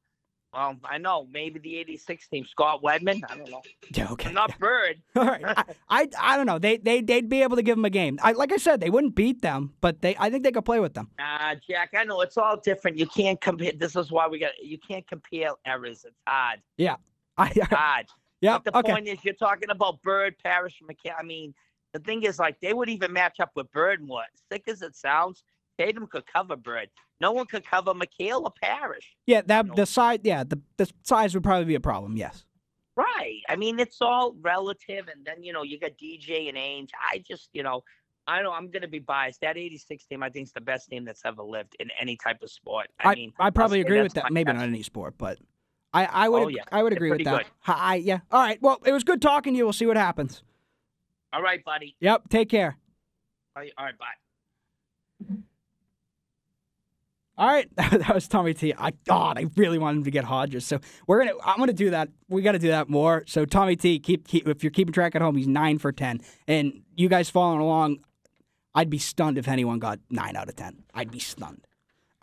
well, I know maybe the '86 team, Scott Wedman. I don't know. Yeah, okay. Not Bird. All right. I, I I don't know. They they they'd be able to give them a game. I, like I said, they wouldn't beat them, but they I think they could play with them. Uh, Jack, I know it's all different. You can't compare. This is why we got. You can't compare errors. It's hard. Yeah. I, It's hard. yeah. But the Okay. point is, you're talking about Bird, Parrish, McHale. I mean, the thing is, like, they would even match up with Bird more. Sick as it sounds, Tatum could cover Bird. No one could cover McHale or Parrish. Yeah. That the size. Yeah. The the size would probably be a problem. Yes. Right. I mean, it's all relative. And then, you know, you got DJ and Ainge. I just, you know, I know I'm going to be biased. That 86 team, I think, is the best team that's ever lived in any type of sport. I, I mean, I probably agree with that. Maybe best. not any sport, but I I would Oh, yeah. I would agree with that. good. I yeah. All right. Well, it was good talking to you. We'll see what happens. All right, buddy. Yep. Take care. All right, all right bye. All right, that was Tommy T. I God, I really wanted him to get Hodges, so we're gonna. I'm gonna do that. We got to do that more. So Tommy T, keep keep. If you're keeping track at home, he's nine for ten, and you guys following along, I'd be stunned if anyone got nine out of ten. I'd be stunned.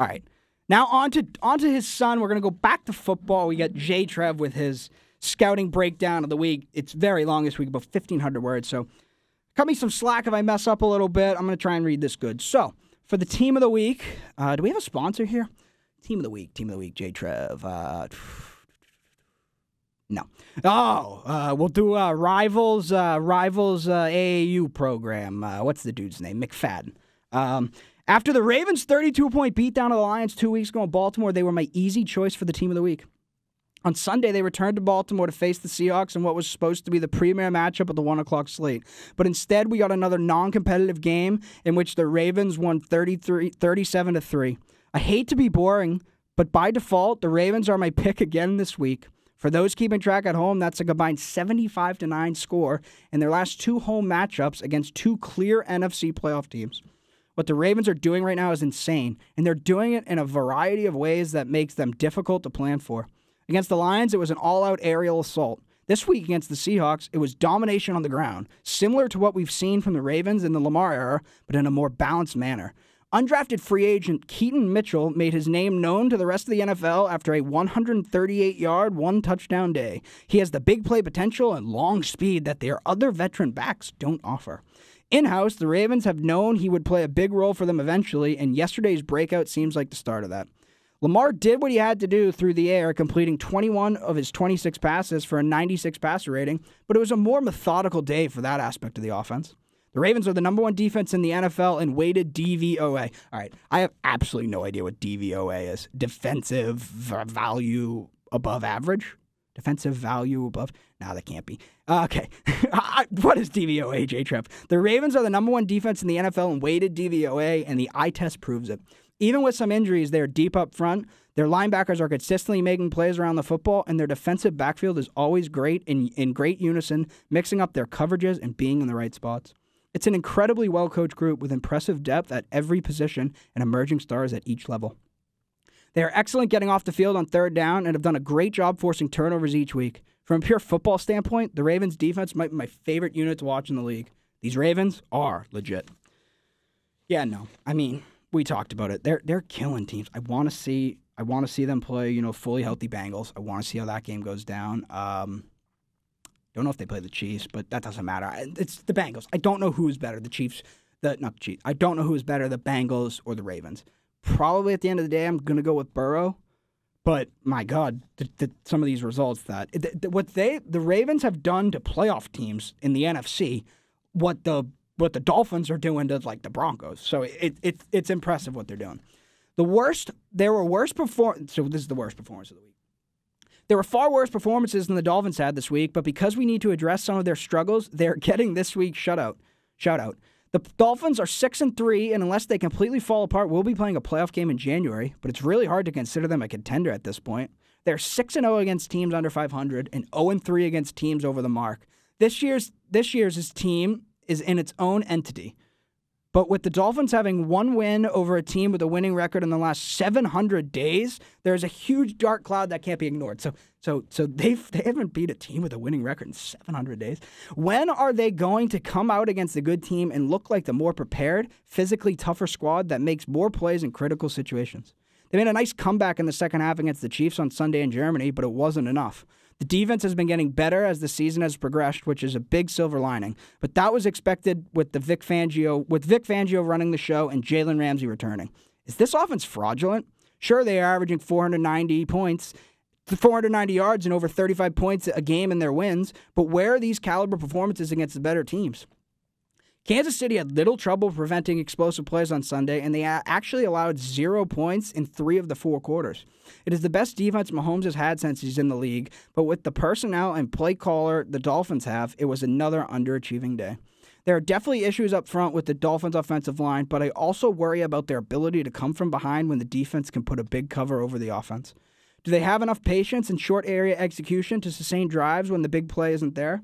All right, now on to on to his son. We're gonna go back to football. We got Jay Trev with his scouting breakdown of the week. It's very long this week, about 1,500 words. So cut me some slack if I mess up a little bit. I'm gonna try and read this good. So for the team of the week, uh, do we have a sponsor here? Team of the week, team of the week, J Trev. Uh, no. Oh, uh, we'll do uh, rivals, uh, rivals uh, AAU program. What's the dude's name? McFadden. Um, after the Ravens' 32 point beatdown of the Lions two weeks ago in Baltimore, they were my easy choice for the team of the week. On Sunday, they returned to Baltimore to face the Seahawks in what was supposed to be the premier matchup of the 1 o'clock slate. But instead, we got another non competitive game in which the Ravens won 33, 37 to 3. I hate to be boring, but by default, the Ravens are my pick again this week. For those keeping track at home, that's a combined 75 to 9 score in their last two home matchups against two clear NFC playoff teams. What the Ravens are doing right now is insane, and they're doing it in a variety of ways that makes them difficult to plan for. Against the Lions, it was an all out aerial assault. This week against the Seahawks, it was domination on the ground, similar to what we've seen from the Ravens in the Lamar era, but in a more balanced manner. Undrafted free agent Keaton Mitchell made his name known to the rest of the NFL after a 138 yard, one touchdown day. He has the big play potential and long speed that their other veteran backs don't offer. In house, the Ravens have known he would play a big role for them eventually, and yesterday's breakout seems like the start of that. Lamar did what he had to do through the air, completing 21 of his 26 passes for a 96 passer rating, but it was a more methodical day for that aspect of the offense. The Ravens are the number one defense in the NFL in weighted DVOA. All right, I have absolutely no idea what DVOA is. Defensive value above average? Defensive value above? No, that can't be. Uh, okay. what is DVOA, J Trev? The Ravens are the number one defense in the NFL in weighted DVOA, and the eye test proves it. Even with some injuries, they're deep up front. Their linebackers are consistently making plays around the football, and their defensive backfield is always great in, in great unison, mixing up their coverages and being in the right spots. It's an incredibly well coached group with impressive depth at every position and emerging stars at each level. They are excellent getting off the field on third down and have done a great job forcing turnovers each week. From a pure football standpoint, the Ravens defense might be my favorite unit to watch in the league. These Ravens are legit. Yeah, no. I mean, we talked about it. They're they're killing teams. I want to see I want to see them play, you know, fully healthy Bengals. I want to see how that game goes down. Um, don't know if they play the Chiefs, but that doesn't matter. It's the Bengals. I don't know who is better, the Chiefs, the not the Chiefs. I don't know who is better, the Bengals or the Ravens. Probably at the end of the day, I'm going to go with Burrow. But my God, the, the, some of these results that the, what they the Ravens have done to playoff teams in the NFC, what the what the Dolphins are doing to like the Broncos. So it, it it's impressive what they're doing. The worst there were worse perform. So this is the worst performance of the week. There were far worse performances than the Dolphins had this week, but because we need to address some of their struggles, they're getting this week's shutout. Shout out. The Dolphins are six and three, and unless they completely fall apart, we'll be playing a playoff game in January. But it's really hard to consider them a contender at this point. They're six and zero against teams under 500, and zero and three against teams over the mark. This year's this year's team is in its own entity. But with the Dolphins having one win over a team with a winning record in the last 700 days, there's a huge dark cloud that can't be ignored. So, so, so they've they haven't beat a team with a winning record in 700 days. When are they going to come out against a good team and look like the more prepared, physically tougher squad that makes more plays in critical situations? They made a nice comeback in the second half against the Chiefs on Sunday in Germany, but it wasn't enough. The defense has been getting better as the season has progressed, which is a big silver lining. But that was expected with the Vic Fangio with Vic Fangio running the show and Jalen Ramsey returning. Is this offense fraudulent? Sure, they are averaging 490 points, 490 yards and over 35 points a game in their wins, but where are these caliber performances against the better teams? Kansas City had little trouble preventing explosive plays on Sunday, and they actually allowed zero points in three of the four quarters. It is the best defense Mahomes has had since he's in the league, but with the personnel and play caller the Dolphins have, it was another underachieving day. There are definitely issues up front with the Dolphins' offensive line, but I also worry about their ability to come from behind when the defense can put a big cover over the offense. Do they have enough patience and short area execution to sustain drives when the big play isn't there?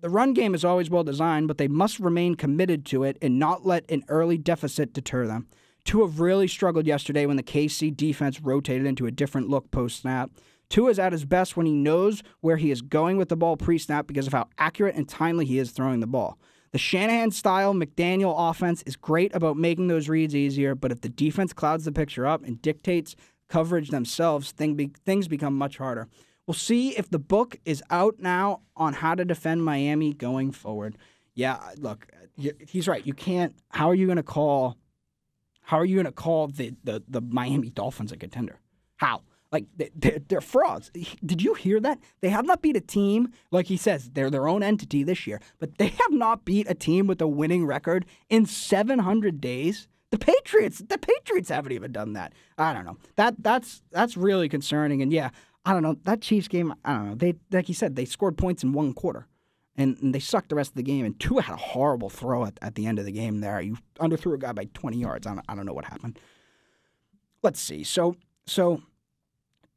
The run game is always well designed, but they must remain committed to it and not let an early deficit deter them. Tua really struggled yesterday when the KC defense rotated into a different look post snap. Tua is at his best when he knows where he is going with the ball pre snap because of how accurate and timely he is throwing the ball. The Shanahan style McDaniel offense is great about making those reads easier, but if the defense clouds the picture up and dictates coverage themselves, thing be- things become much harder. We'll see if the book is out now on how to defend Miami going forward. Yeah, look, he's right. You can't. How are you going to call? How are you going to call the, the the Miami Dolphins a contender? How? Like they're, they're frauds. Did you hear that? They have not beat a team like he says they're their own entity this year, but they have not beat a team with a winning record in 700 days. The Patriots, the Patriots haven't even done that. I don't know. That that's that's really concerning. And yeah, I don't know that Chiefs game. I don't know. They like you said, they scored points in one quarter, and, and they sucked the rest of the game. And Tua had a horrible throw at, at the end of the game. There, you underthrew a guy by 20 yards. I don't, I don't know what happened. Let's see. So so.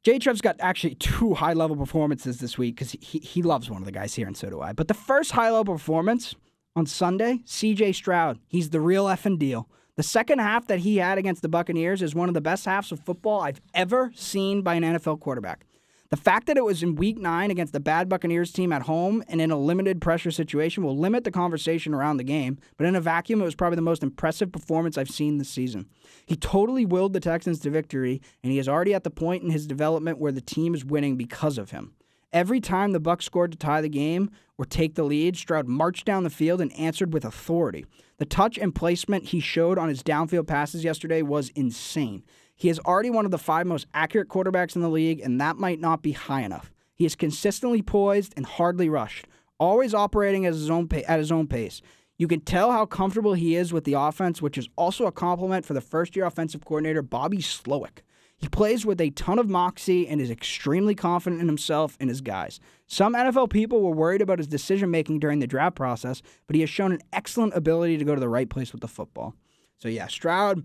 J. Trev's got actually two high level performances this week because he, he loves one of the guys here, and so do I. But the first high level performance on Sunday, CJ Stroud. He's the real effing deal. The second half that he had against the Buccaneers is one of the best halves of football I've ever seen by an NFL quarterback. The fact that it was in week nine against the bad Buccaneers team at home and in a limited pressure situation will limit the conversation around the game, but in a vacuum, it was probably the most impressive performance I've seen this season. He totally willed the Texans to victory, and he is already at the point in his development where the team is winning because of him. Every time the Bucks scored to tie the game or take the lead, Stroud marched down the field and answered with authority. The touch and placement he showed on his downfield passes yesterday was insane. He is already one of the five most accurate quarterbacks in the league, and that might not be high enough. He is consistently poised and hardly rushed, always operating at his own, pa- at his own pace. You can tell how comfortable he is with the offense, which is also a compliment for the first year offensive coordinator, Bobby Slowik. He plays with a ton of moxie and is extremely confident in himself and his guys. Some NFL people were worried about his decision making during the draft process, but he has shown an excellent ability to go to the right place with the football. So yeah, Stroud,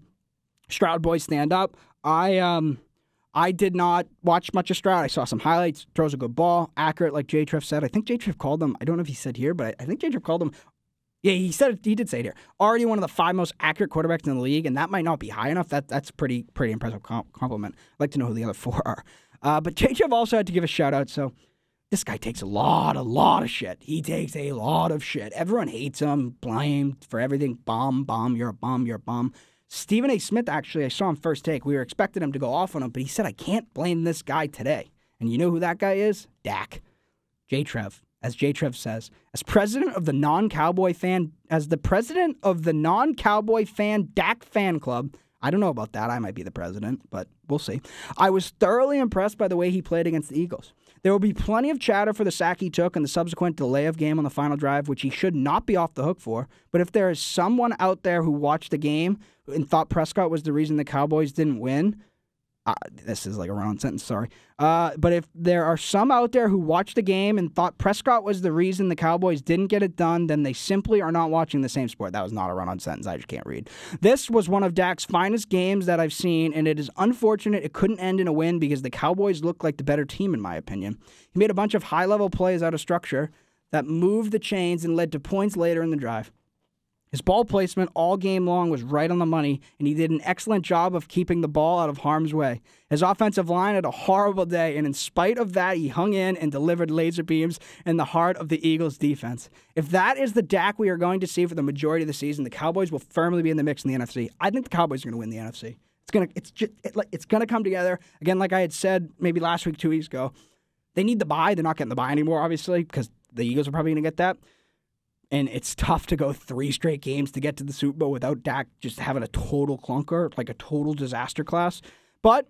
Stroud boys stand up. I um I did not watch much of Stroud. I saw some highlights. Throws a good ball, accurate, like J. Trev said. I think J. Trev called him. I don't know if he said here, but I, think J. Trev called him. Yeah, he said he did say it here. Already one of the five most accurate quarterbacks in the league, and that might not be high enough. That that's pretty pretty impressive com- compliment. I'd like to know who the other four are. Uh, but J. Trev also had to give a shout out. So this guy takes a lot, a lot of shit. He takes a lot of shit. Everyone hates him, blamed for everything. Bomb, bomb, you're a bomb, you're a bomb. Stephen A. Smith, actually, I saw him first take. We were expecting him to go off on him, but he said, I can't blame this guy today. And you know who that guy is? Dak. J. Trev, as J. Trev says, as president of the non Cowboy fan, as the president of the non Cowboy fan Dak fan club, I don't know about that. I might be the president, but we'll see. I was thoroughly impressed by the way he played against the Eagles. There will be plenty of chatter for the sack he took and the subsequent delay of game on the final drive, which he should not be off the hook for. But if there is someone out there who watched the game and thought Prescott was the reason the Cowboys didn't win, uh, this is like a run-on sentence, sorry. Uh, but if there are some out there who watched the game and thought Prescott was the reason the Cowboys didn't get it done, then they simply are not watching the same sport. That was not a run-on sentence. I just can't read. This was one of Dak's finest games that I've seen, and it is unfortunate it couldn't end in a win because the Cowboys looked like the better team, in my opinion. He made a bunch of high-level plays out of structure that moved the chains and led to points later in the drive. His ball placement all game long was right on the money, and he did an excellent job of keeping the ball out of harm's way. His offensive line had a horrible day, and in spite of that, he hung in and delivered laser beams in the heart of the Eagles' defense. If that is the Dak we are going to see for the majority of the season, the Cowboys will firmly be in the mix in the NFC. I think the Cowboys are going to win the NFC. It's gonna, it's just, it, it's gonna come together again. Like I had said maybe last week, two weeks ago, they need the bye. They're not getting the bye anymore, obviously, because the Eagles are probably going to get that and it's tough to go three straight games to get to the Super Bowl without Dak just having a total clunker, like a total disaster class. But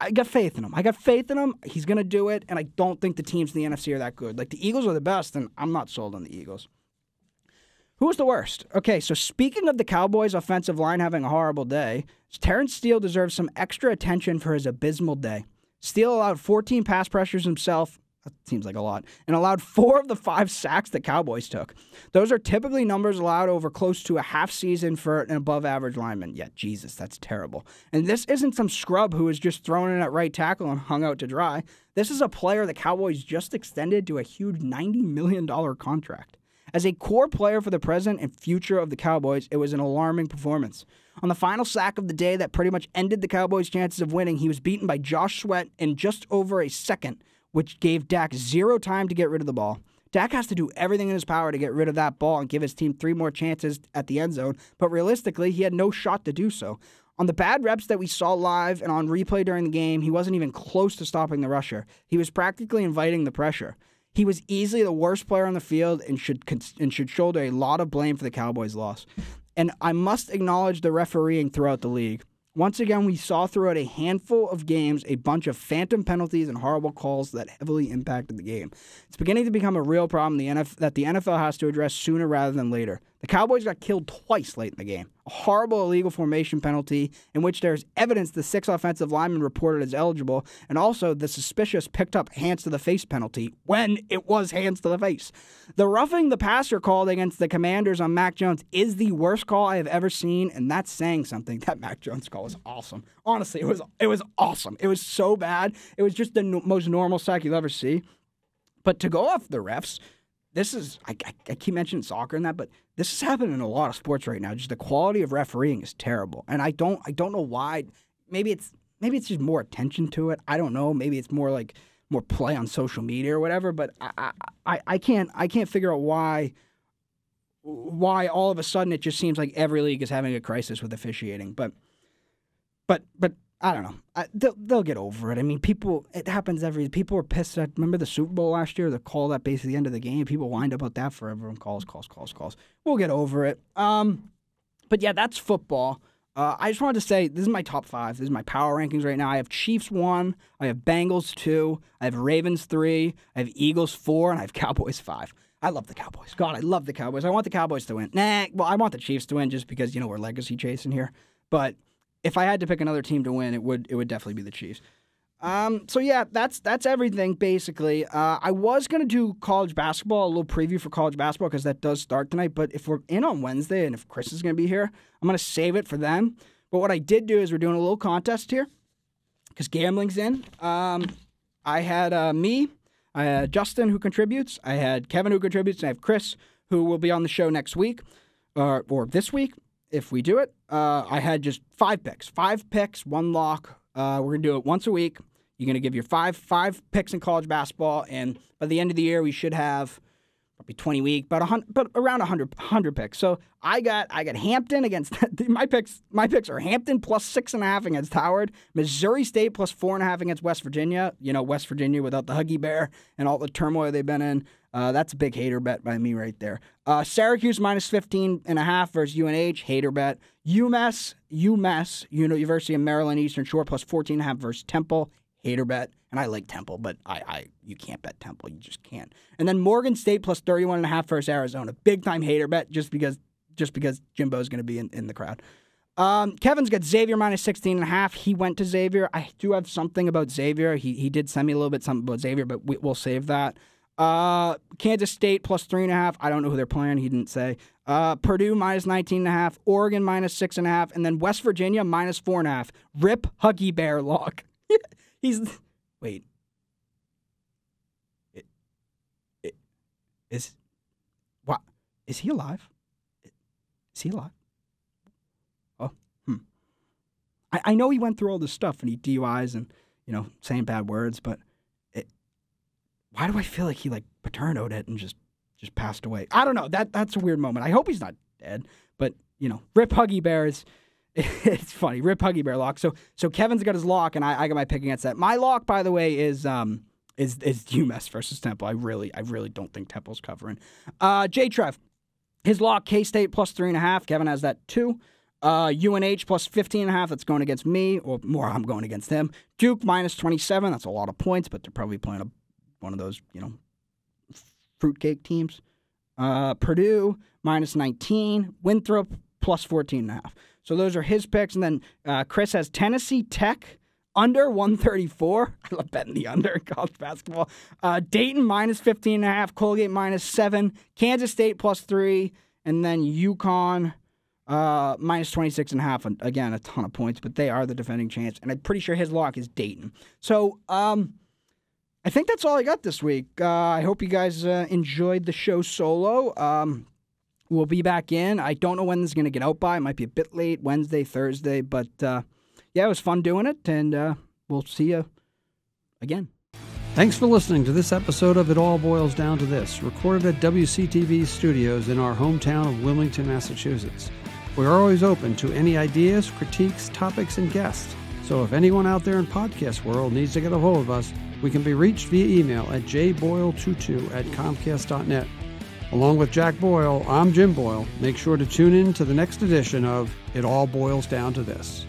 I got faith in him. I got faith in him. He's going to do it, and I don't think the teams in the NFC are that good. Like the Eagles are the best, and I'm not sold on the Eagles. Who was the worst? Okay, so speaking of the Cowboys' offensive line having a horrible day, Terence Steele deserves some extra attention for his abysmal day. Steele allowed 14 pass pressures himself, that seems like a lot, and allowed four of the five sacks the Cowboys took. Those are typically numbers allowed over close to a half season for an above average lineman. Yeah, Jesus, that's terrible. And this isn't some scrub who was just thrown in at right tackle and hung out to dry. This is a player the Cowboys just extended to a huge $90 million contract. As a core player for the present and future of the Cowboys, it was an alarming performance. On the final sack of the day that pretty much ended the Cowboys' chances of winning, he was beaten by Josh Sweat in just over a second which gave Dak zero time to get rid of the ball. Dak has to do everything in his power to get rid of that ball and give his team three more chances at the end zone, but realistically, he had no shot to do so. On the bad reps that we saw live and on replay during the game, he wasn't even close to stopping the rusher. He was practically inviting the pressure. He was easily the worst player on the field and should and should shoulder a lot of blame for the Cowboys' loss. And I must acknowledge the refereeing throughout the league. Once again, we saw throughout a handful of games a bunch of phantom penalties and horrible calls that heavily impacted the game. It's beginning to become a real problem the NF- that the NFL has to address sooner rather than later. The Cowboys got killed twice late in the game. A horrible illegal formation penalty in which there's evidence the six offensive linemen reported as eligible, and also the suspicious picked up hands to the face penalty when it was hands to the face. The roughing the passer called against the Commanders on Mac Jones is the worst call I have ever seen, and that's saying something. That Mac Jones call was awesome. Honestly, it was it was awesome. It was so bad. It was just the most normal sack you'll ever see. But to go off the refs, this is I, I, I, keep mentioning soccer and that, but this is happening in a lot of sports right now. Just the quality of refereeing is terrible, and I don't I don't know why. Maybe it's maybe it's just more attention to it. I don't know. Maybe it's more like more play on social media or whatever. But I I, I can't I can't figure out why why all of a sudden it just seems like every league is having a crisis with officiating. But but but I don't know. I, they'll, they'll get over it. I mean, people, it happens every. People were pissed at. Remember the Super Bowl last year? The call that basically the end of the game. People whined about that forever and calls, calls, calls, calls. We'll get over it. Um, but yeah, that's football. Uh, I just wanted to say this is my top five. This is my power rankings right now. I have Chiefs one, I have Bengals two, I have Ravens three, I have Eagles four, and I have Cowboys five. I love the Cowboys. God, I love the Cowboys. I want the Cowboys to win. Nah, well, I want the Chiefs to win just because you know we're legacy chasing here. But if I had to pick another team to win, it would it would definitely be the Chiefs. Um, so yeah, that's that's everything basically. Uh, I was gonna do college basketball, a little preview for college basketball because that does start tonight. But if we're in on Wednesday and if Chris is gonna be here, I'm gonna save it for them. But what I did do is we're doing a little contest here because gambling's in. Um, I had uh, me, I had Justin who contributes, I had Kevin who contributes, and I have Chris who will be on the show next week or, or this week if we do it. Uh, I had just five picks, five picks, one lock. Uh, we're gonna do it once a week. You're gonna give your five five picks in college basketball, and by the end of the year, we should have probably 20 week, but a but around 100, 100 picks. So I got I got Hampton against my picks. My picks are Hampton plus six and a half against Howard, Missouri State plus four and a half against West Virginia. You know West Virginia without the Huggy Bear and all the turmoil they've been in. Uh, that's a big hater bet by me right there. Uh, Syracuse minus 15 and a half versus UNH, hater bet. UMass, UMass, University of Maryland Eastern Shore plus 14 and a half versus Temple, hater bet. And I like Temple, but I, I you can't bet Temple. You just can't. And then Morgan State plus 31 and a half versus Arizona. Big time hater bet just because just because Jimbo's going to be in, in the crowd. Um, Kevin's got Xavier minus 16 and a half. He went to Xavier. I do have something about Xavier. He, he did send me a little bit something about Xavier, but we, we'll save that. Uh, Kansas State plus three and a half. I don't know who they're playing. He didn't say. Uh, Purdue minus 19 and a half. Oregon minus six and a half. And then West Virginia minus four and a half. Rip Huggy Bear lock. He's. Wait. It, it, is. What? Is he alive? Is he alive? Oh, hmm. I, I know he went through all this stuff and he DUIs and, you know, saying bad words, but why do I feel like he like paternoed it and just just passed away? I don't know. That that's a weird moment. I hope he's not dead, but you know, Rip Huggy Bear is it's funny. Rip Huggy Bear lock. So so Kevin's got his lock and I, I got my pick against that. My lock, by the way, is um is is UMass versus Temple. I really I really don't think Temple's covering. Uh J Trev. His lock, K State plus three and a half. Kevin has that too. Uh, UNH plus 15 and a half. That's going against me, or more, I'm going against him. Duke minus 27. That's a lot of points, but they're probably playing a one of those, you know, fruitcake teams. Uh, Purdue minus 19, Winthrop plus 14 and a half. So those are his picks. And then uh, Chris has Tennessee Tech under 134. I love betting the under in college basketball. Uh, Dayton minus 15 and a half, Colgate minus seven, Kansas State plus three, and then UConn uh, minus 26 and a half. Again, a ton of points, but they are the defending champs. And I'm pretty sure his lock is Dayton. So, um, I think that's all I got this week. Uh, I hope you guys uh, enjoyed the show solo. Um, we'll be back in. I don't know when this is going to get out by. It might be a bit late, Wednesday, Thursday. But uh, yeah, it was fun doing it. And uh, we'll see you again. Thanks for listening to this episode of It All Boyles Down to This, recorded at WCTV studios in our hometown of Wilmington, Massachusetts. We're always open to any ideas, critiques, topics, and guests. So if anyone out there in podcast world needs to get a hold of us, we can be reached via email at jboyle22 at comcast.net. Along with Jack Boyle, I'm Jim Boyle. Make sure to tune in to the next edition of It All Boyles Down to This.